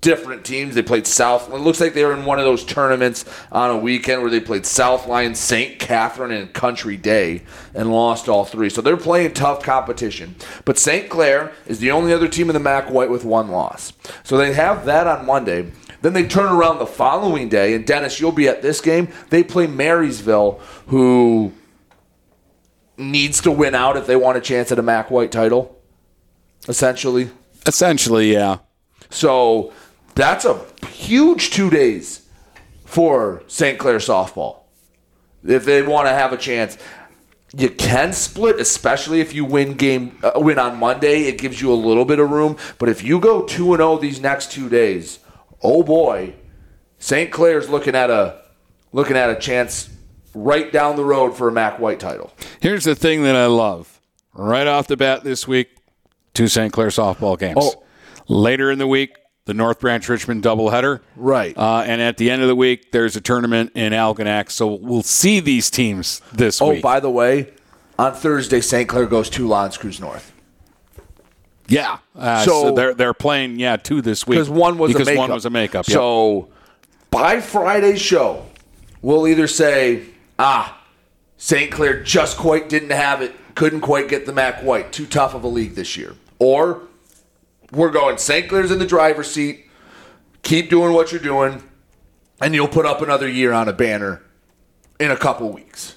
C: different teams. They played South. It looks like they were in one of those tournaments on a weekend where they played South Lyon, St. Catherine, and Country Day and lost all three. So they're playing tough competition. But St. Clair is the only other team in the MAC White with one loss. So they have that on Monday. Then they turn around the following day, and Dennis, you'll be at this game. They play Marysville, who needs to win out if they want a chance at a Mac White title, essentially.
B: Essentially, yeah.
C: So that's a huge two days for St. Clair softball. If they want to have a chance, you can split, especially if you win game uh, win on Monday. It gives you a little bit of room. But if you go two and zero these next two days, oh boy, St. Clair's looking at a looking at a chance right down the road for a Mac White title.
B: Here's the thing that I love. Right off the bat this week, two St. Clair softball games.
C: Oh.
B: Later in the week, the North Branch Richmond doubleheader.
C: Right.
B: Uh, and at the end of the week, there's a tournament in Algonac. So we'll see these teams this
C: Oh,
B: week.
C: Oh, by the way, on Thursday, St. Clair goes to L'Anse Creuse North.
B: yeah. Uh, so,
C: So-
B: they're they're playing yeah two this week
C: because one was
B: because
C: a makeup.
B: one was a makeup. yep.
C: So by Friday's show, we'll either say, ah, St. Clair just quite didn't have it, couldn't quite get the Mac White, too tough of a league this year, or we're going St. Clair's in the driver's seat. Keep doing what you're doing, and you'll put up another year on a banner in a couple weeks.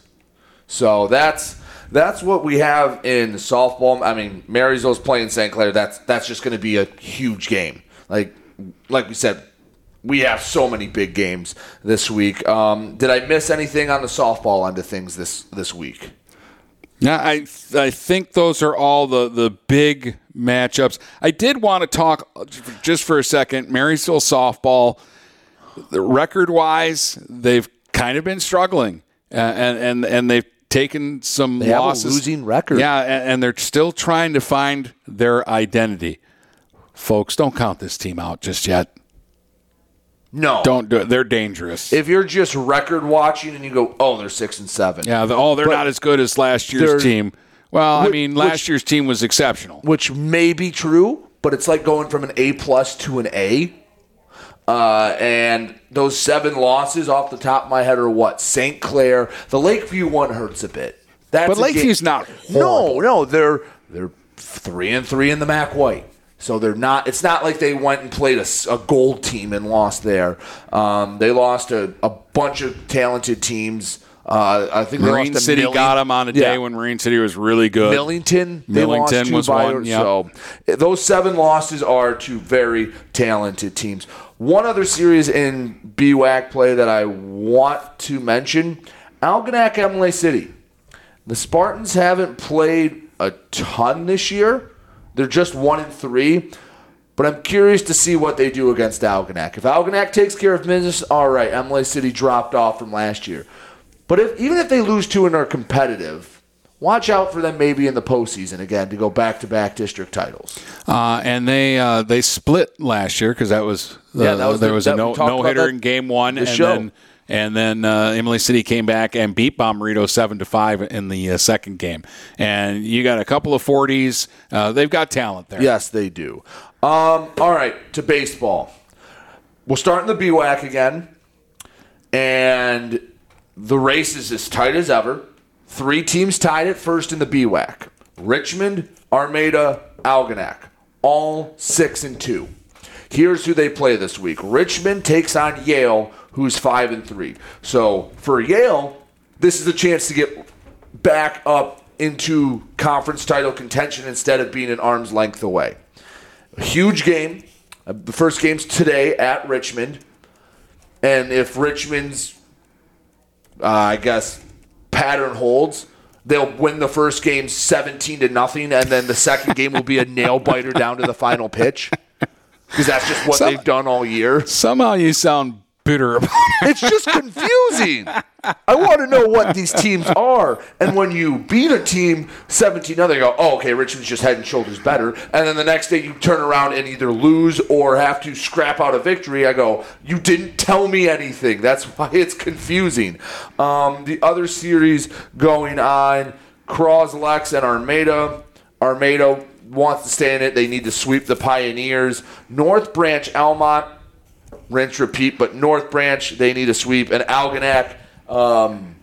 C: So that's that's what we have in softball. I mean, Marysville's playing St. Clair. That's that's just going to be a huge game. Like like we said, we have so many big games this week. Um, did I miss anything on the softball end of things this this week?
B: Yeah, I I think those are all the the big matchups. I did want to talk just for a second. Marysville softball, record wise, they've kind of been struggling, uh, and and and they've taken some
C: They
B: losses.
C: losing record.
B: Yeah, and, and they're still trying to find their identity. Folks, don't count this team out just yet.
C: No,
B: Don't do it. They're dangerous.
C: If you're just record watching and you go, oh, they're six and seven.
B: yeah, the, oh, they're
C: But
B: not as good as last year's team. Well, I
C: Which-
B: mean,
C: which-
B: last year's team was exceptional.
C: which may be true, but it's like going from an A plus to an A. Uh, and those seven losses off the top of my head are what? St. Clair. The Lakeview one hurts a bit. That's
B: But Lakeview's
C: game-
B: not
C: No, no, they're they're three and three in the Mac White. So they're not. It's not like they went and played a gold team and lost there. Um, they lost a, a bunch of talented teams. Uh, I think they
B: Marine City got them on a
C: Yeah.
B: day when Marine City was really good.
C: Millington,
B: Millington was one. Yeah.
C: So eh, those seven losses are to very talented teams. One other series in BWAC play that I want to mention: Algonac Imlay City. The Spartans haven't played a ton this year. They're just one and three. But I'm curious to see what they do against Algonac. If Algonac takes care of business, all right. Imlay City dropped off from last year. But if, even if they lose two and are competitive, watch out for them maybe in the postseason again to go back to back district titles.
B: Uh, and they uh, they split last year because that was, uh,
C: Yeah, that was
B: there
C: the-
B: was a no no hitter in game one,
C: the
B: and
C: show.
B: then and then uh, Imlay City came back and beat Bomberito seven to five in the uh, second game. And you got a couple of forties. Uh, they've got talent there.
C: Yes, they do. Um, all right, to baseball. We'll start in the BWAC again. And the race is as tight as ever. Three teams tied at first in the BWAC Richmond, Armada, Algonac. All six and two. Here's who they play this week. Richmond takes on Yale, who's five and three. So for Yale, this is a chance to get back up into conference title contention instead of being an arm's length away. A huge game. Uh, The first game's today at Richmond. And if Richmond's, uh, I guess, pattern holds, they'll win the first game 17 to nothing, and then the second game will be a nail biter down to the final pitch. Because that's just what
B: Some-
C: they've done all year.
B: Somehow you sound bitter about it.
C: It's just confusing. I want to know what these teams are. And when you beat a team 17 0, they go, oh, okay, Richmond's just head and shoulders better. And then the next day you turn around and either lose or have to scrap out a victory. I go, you didn't tell me anything. That's why it's confusing. Um, the other series going on Croslex, and Armada. Armada wants to stay in it. They need to sweep the Pioneers. North Branch, Almont rinse repeat but north branch they need a sweep and algonac um,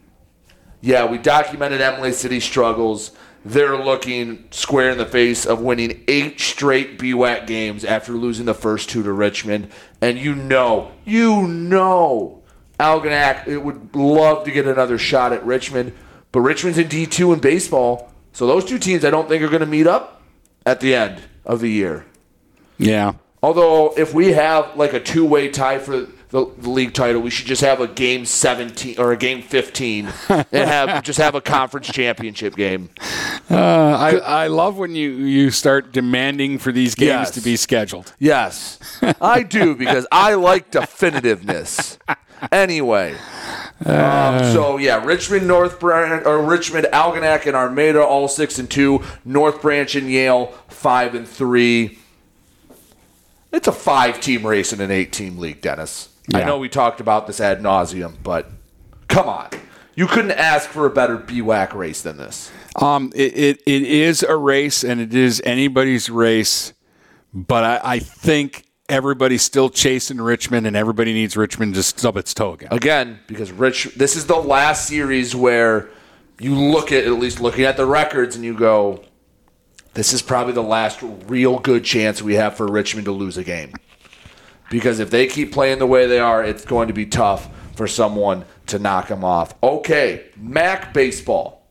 C: yeah we documented Imlay City struggles they're looking square in the face of winning eight straight BWAC games after losing the first two to Richmond. And you know, you know, Algonac it would love to get another shot at Richmond, but Richmond's in D2 in baseball. So those two teams I don't think are going to meet up at the end of the year.
B: Yeah.
C: Although if we have like a two-way tie for the, the league title, we should just have a game 17 or a game 15 [LAUGHS] and have just have a conference championship game.
B: Uh, I, I love when you, you start demanding for these games
C: Yes.
B: to be scheduled.
C: Yes, I do because I like definitiveness. Anyway, um, so yeah, Richmond, North Branch, or Richmond, Algonac, and Armada all six and two. North Branch and Yale five and three. It's a five-team race in an eight-team league, Dennis. I know we talked about this ad nauseum, but come on, you couldn't ask for a better BWAC race than this.
B: Um, it, it, it is a race and it is anybody's race, but I, I think everybody's still chasing Richmond and everybody needs Richmond to stub its toe again.
C: again because Rich. This is the last series where you look at at least looking at the records and you go, this is probably the last real good chance we have for Richmond to lose a game. Because if they keep playing the way they are, it's going to be tough for someone to knock them off. Okay, MAC baseball.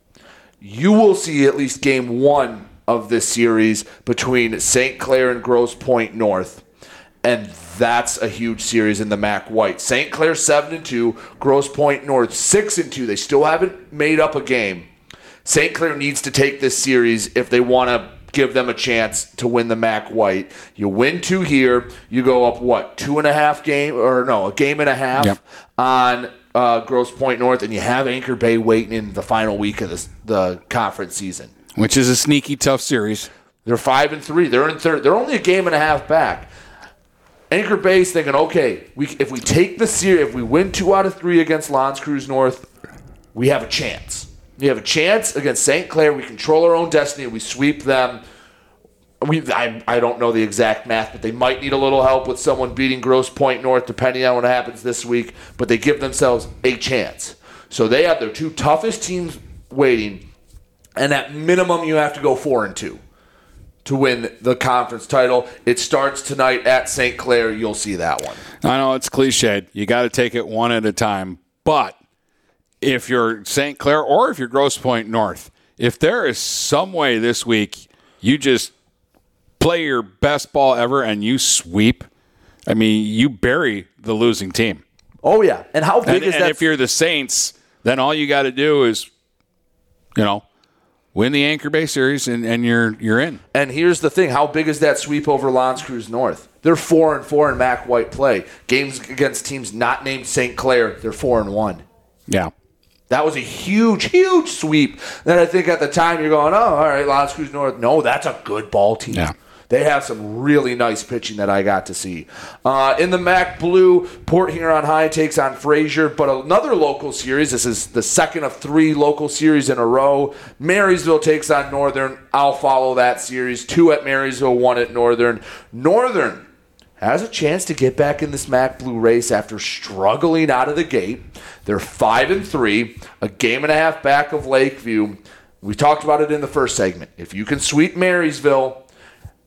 C: You will see at least game one of this series between St. Clair and Grosse Pointe North and that's a huge series in the MAC White. St. Clair seven and two, Grosse Pointe North six and two. They still haven't made up a game. St. Clair needs to take this series if they want to give them a chance to win the MAC White. You win two here, you go up what two and a half game or no a game and a half
B: Yep.
C: on uh, Grosse Pointe North, and you have Anchor Bay waiting in the final week of this, the conference season.
B: Which is a sneaky tough series.
C: They're five and three. They're in third. They're only a game and a half back. Anchor Bay's thinking, okay, we, if we take the series, if we win two out of three against L'Anse Creuse North, we have a chance. We have a chance against St. Clair. We control our own destiny. We sweep them. We, I, I don't know the exact math, but they might need a little help with someone beating Grosse Pointe North, depending on what happens this week. But they give themselves a chance. So they have their two toughest teams waiting, and at minimum, you have to go four and two to win the conference title. It starts tonight at St. Clair. You'll see that one.
B: I know it's cliched. You got to take it one at a time. But if you're St. Clair or if you're Grosse Pointe North, if there is some way this week you just play your best ball ever and you sweep, I mean, you bury the losing team.
C: Oh yeah, and how big
B: And,
C: is
B: and
C: that?
B: if you're the Saints, then all you got to do is, you know, win the Anchor Bay series and, and you're you're in.
C: And here's the thing: how big is that sweep over L'Anse Creuse North? They're four and four in MAC White play. Games against teams not named St. Clair, they're four and one.
B: Yeah.
C: That was a huge, huge sweep. That I think at the time you're going, oh, all right, L'Anse Creuse North. No, that's a good ball team.
B: Yeah.
C: They have some really nice pitching that I got to see. Uh, in the MAC Blue, Port Huron High takes on Fraser, but another local series. This is the second of three local series in a row. Marysville takes on Northern. I'll follow that series. Two at Marysville, one at Northern. Northern has a chance to get back in this MAC Blue race after struggling out of the gate. They're five and three, a game and a half back of Lakeview. We talked about it in the first segment. If you can sweep Marysville,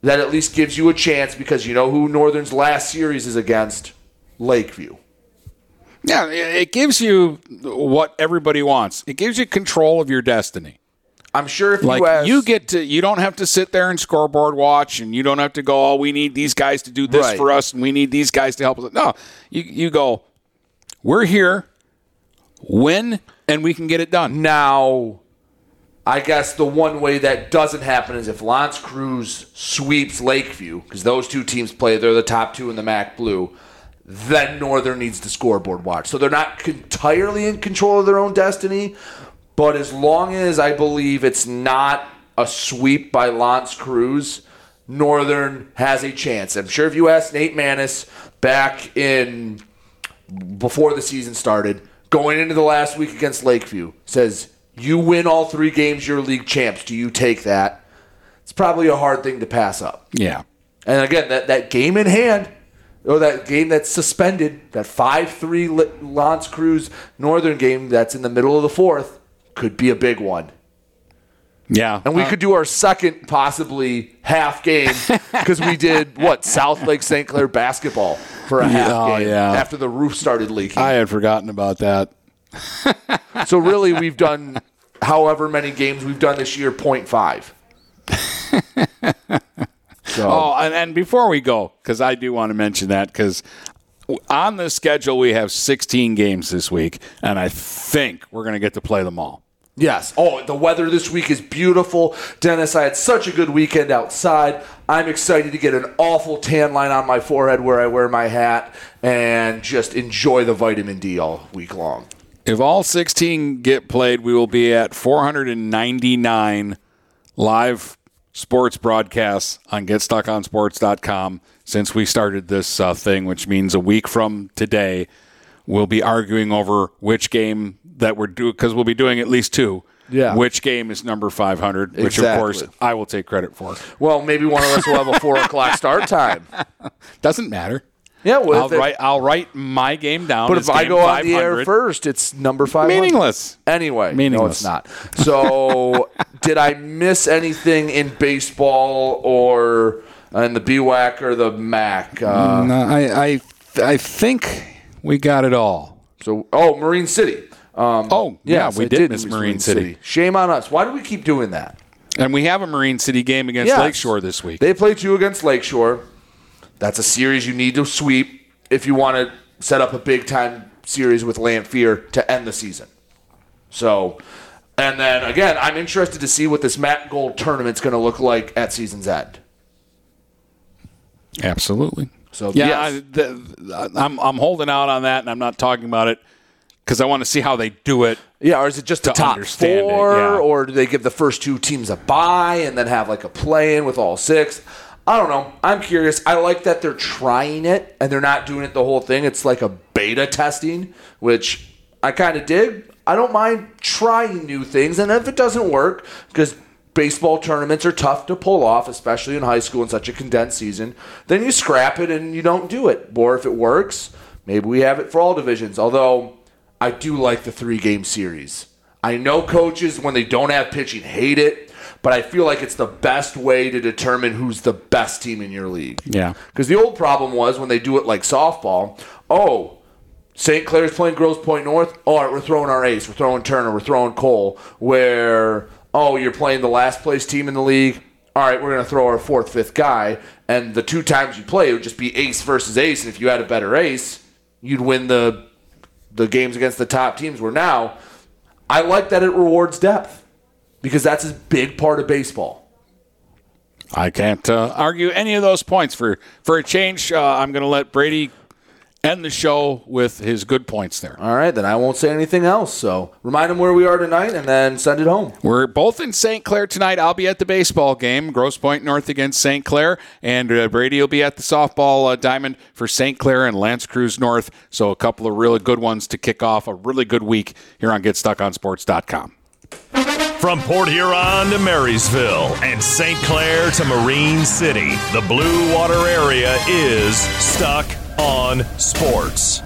C: that at least gives you a chance because you know who Northern's last series is against? Lakeview.
B: Yeah, it gives you what everybody wants. It gives you control of your destiny.
C: I'm sure if
B: like
C: you ask,
B: you get to, you don't have to sit there and scoreboard watch, and you don't have to go. Oh, we need these guys to do this
C: Right.
B: for us, and we need these guys to help us. No, you you go. We're here, win, and we can get it done.
C: Now, I guess the one way that doesn't happen is if L'Anse Creuse sweeps Lakeview, because those two teams play, they're the top two in the MAC Blue. Then Northern needs to scoreboard watch. So they're not entirely in control of their own destiny, but as long as I believe it's not a sweep by L'Anse Creuse, Northern has a chance. I'm sure if you ask Nate Manis back in before the season started, going into the last week against Lakeview, says, You win all three games, you're league champs. Do you take that? It's probably a hard thing to pass up.
B: Yeah.
C: And again, that, that game in hand, or that game that's suspended, that 5 3 L'Anse Creuse Northern game that's in the middle of the fourth, could be a big one.
B: Yeah.
C: And we
B: Uh,
C: could do our second, possibly half game [LAUGHS] because we did what South Lake St. Clair basketball for a half
B: Oh,
C: game
B: yeah.
C: after the roof started leaking.
B: I had forgotten about that. [LAUGHS]
C: so really, we've done however many games we've done this year, 0.5. [LAUGHS] So
B: Oh, and, and before we go, because I do want to mention that, because on the schedule we have 16 games this week, and I think we're going to get to play them all.
C: Yes. Oh, the weather this week is beautiful. Dennis, I had such a good weekend outside. I'm excited to get an awful tan line on my forehead where I wear my hat and just enjoy the vitamin D all week long.
B: If all 16 get played, we will be at 499 live sports broadcasts on GetStuckOnSports.com since we started this uh, thing, which means a week from today, we'll be arguing over which game that we're doing, because we'll be doing at least two.
C: Yeah.
B: Which game is number 500, which of course I will take credit for.
C: Well, maybe one of us will have a four o'clock start time. [LAUGHS]
B: Doesn't matter.
C: Yeah, well,
B: I'll
C: it-
B: write, I'll write my game down.
C: But
B: as
C: if I go on the air first, it's number five.
B: Meaningless.
C: Anyway,
B: Meaningless.
C: no, it's not. So, [LAUGHS] did I miss anything in baseball or in the BWAC or the MAC? Uh,
B: No, I, I, I think we got it all.
C: So, oh, Marine City. Um,
B: oh, yeah,
C: yes,
B: we
C: I
B: did miss Marine City.
C: Shame on us. Why do we keep doing that?
B: And we have a Marine City game against
C: Yes.
B: Lakeshore this week.
C: They play two against Lakeshore. That's a series you need to sweep if you want to set up a big time series with Lanphier to end the season. So, and then again, I'm interested to see what this MAC Gold tournament's going to look like at season's end.
B: Absolutely.
C: So
B: yeah,
C: yes.
B: I, the, I'm I'm holding out on that, and I'm not talking about it because I want to see how they do it.
C: Yeah, or is it just the
B: to
C: top
B: understand it,
C: four,
B: yeah.
C: or do they give the first two teams a bye and then have like a play in with all six? I don't know. I'm curious. I like that they're trying it and they're not doing it the whole thing. It's like a beta testing, which I kind of dig. I don't mind trying new things, and if it doesn't work, because baseball tournaments are tough to pull off, especially in high school in such a condensed season, then you scrap it and you don't do it. Or if it works, maybe we have it for all divisions. Although I do like the three game series. I know coaches, when they don't have pitching, hate it, but I feel like it's the best way to determine who's the best team in your league.
B: Yeah.
C: Because the old problem was when they do it like softball, oh, St. Clair's playing Grosse Pointe North. All right, we're throwing our ace. We're throwing Turner. We're throwing Cole. Where, oh, you're playing the last place team in the league. All right, we're going to throw our fourth, fifth guy. And the two times you play, it would just be ace versus ace. And if you had a better ace, you'd win the the games against the top teams. Where now, I like that it rewards depth because that's a big part of baseball.
B: I can't uh, argue any of those points. For for a change, uh, I'm going to let Brady end the show with his good points there.
C: All right, then I won't say anything else. So remind them where we are tonight and then send it home.
B: We're both in St. Clair tonight. I'll be at the baseball game, Grosse Pointe North against St. Clair, and uh, Brady will be at the softball uh, diamond for St. Clair and L'Anse Creuse North. So a couple of really good ones to kick off a really good week here on GetStuckOnSports.com.
A: From Port Huron to Marysville and St. Clair to Marine City, the Blue Water area is stuck on sports.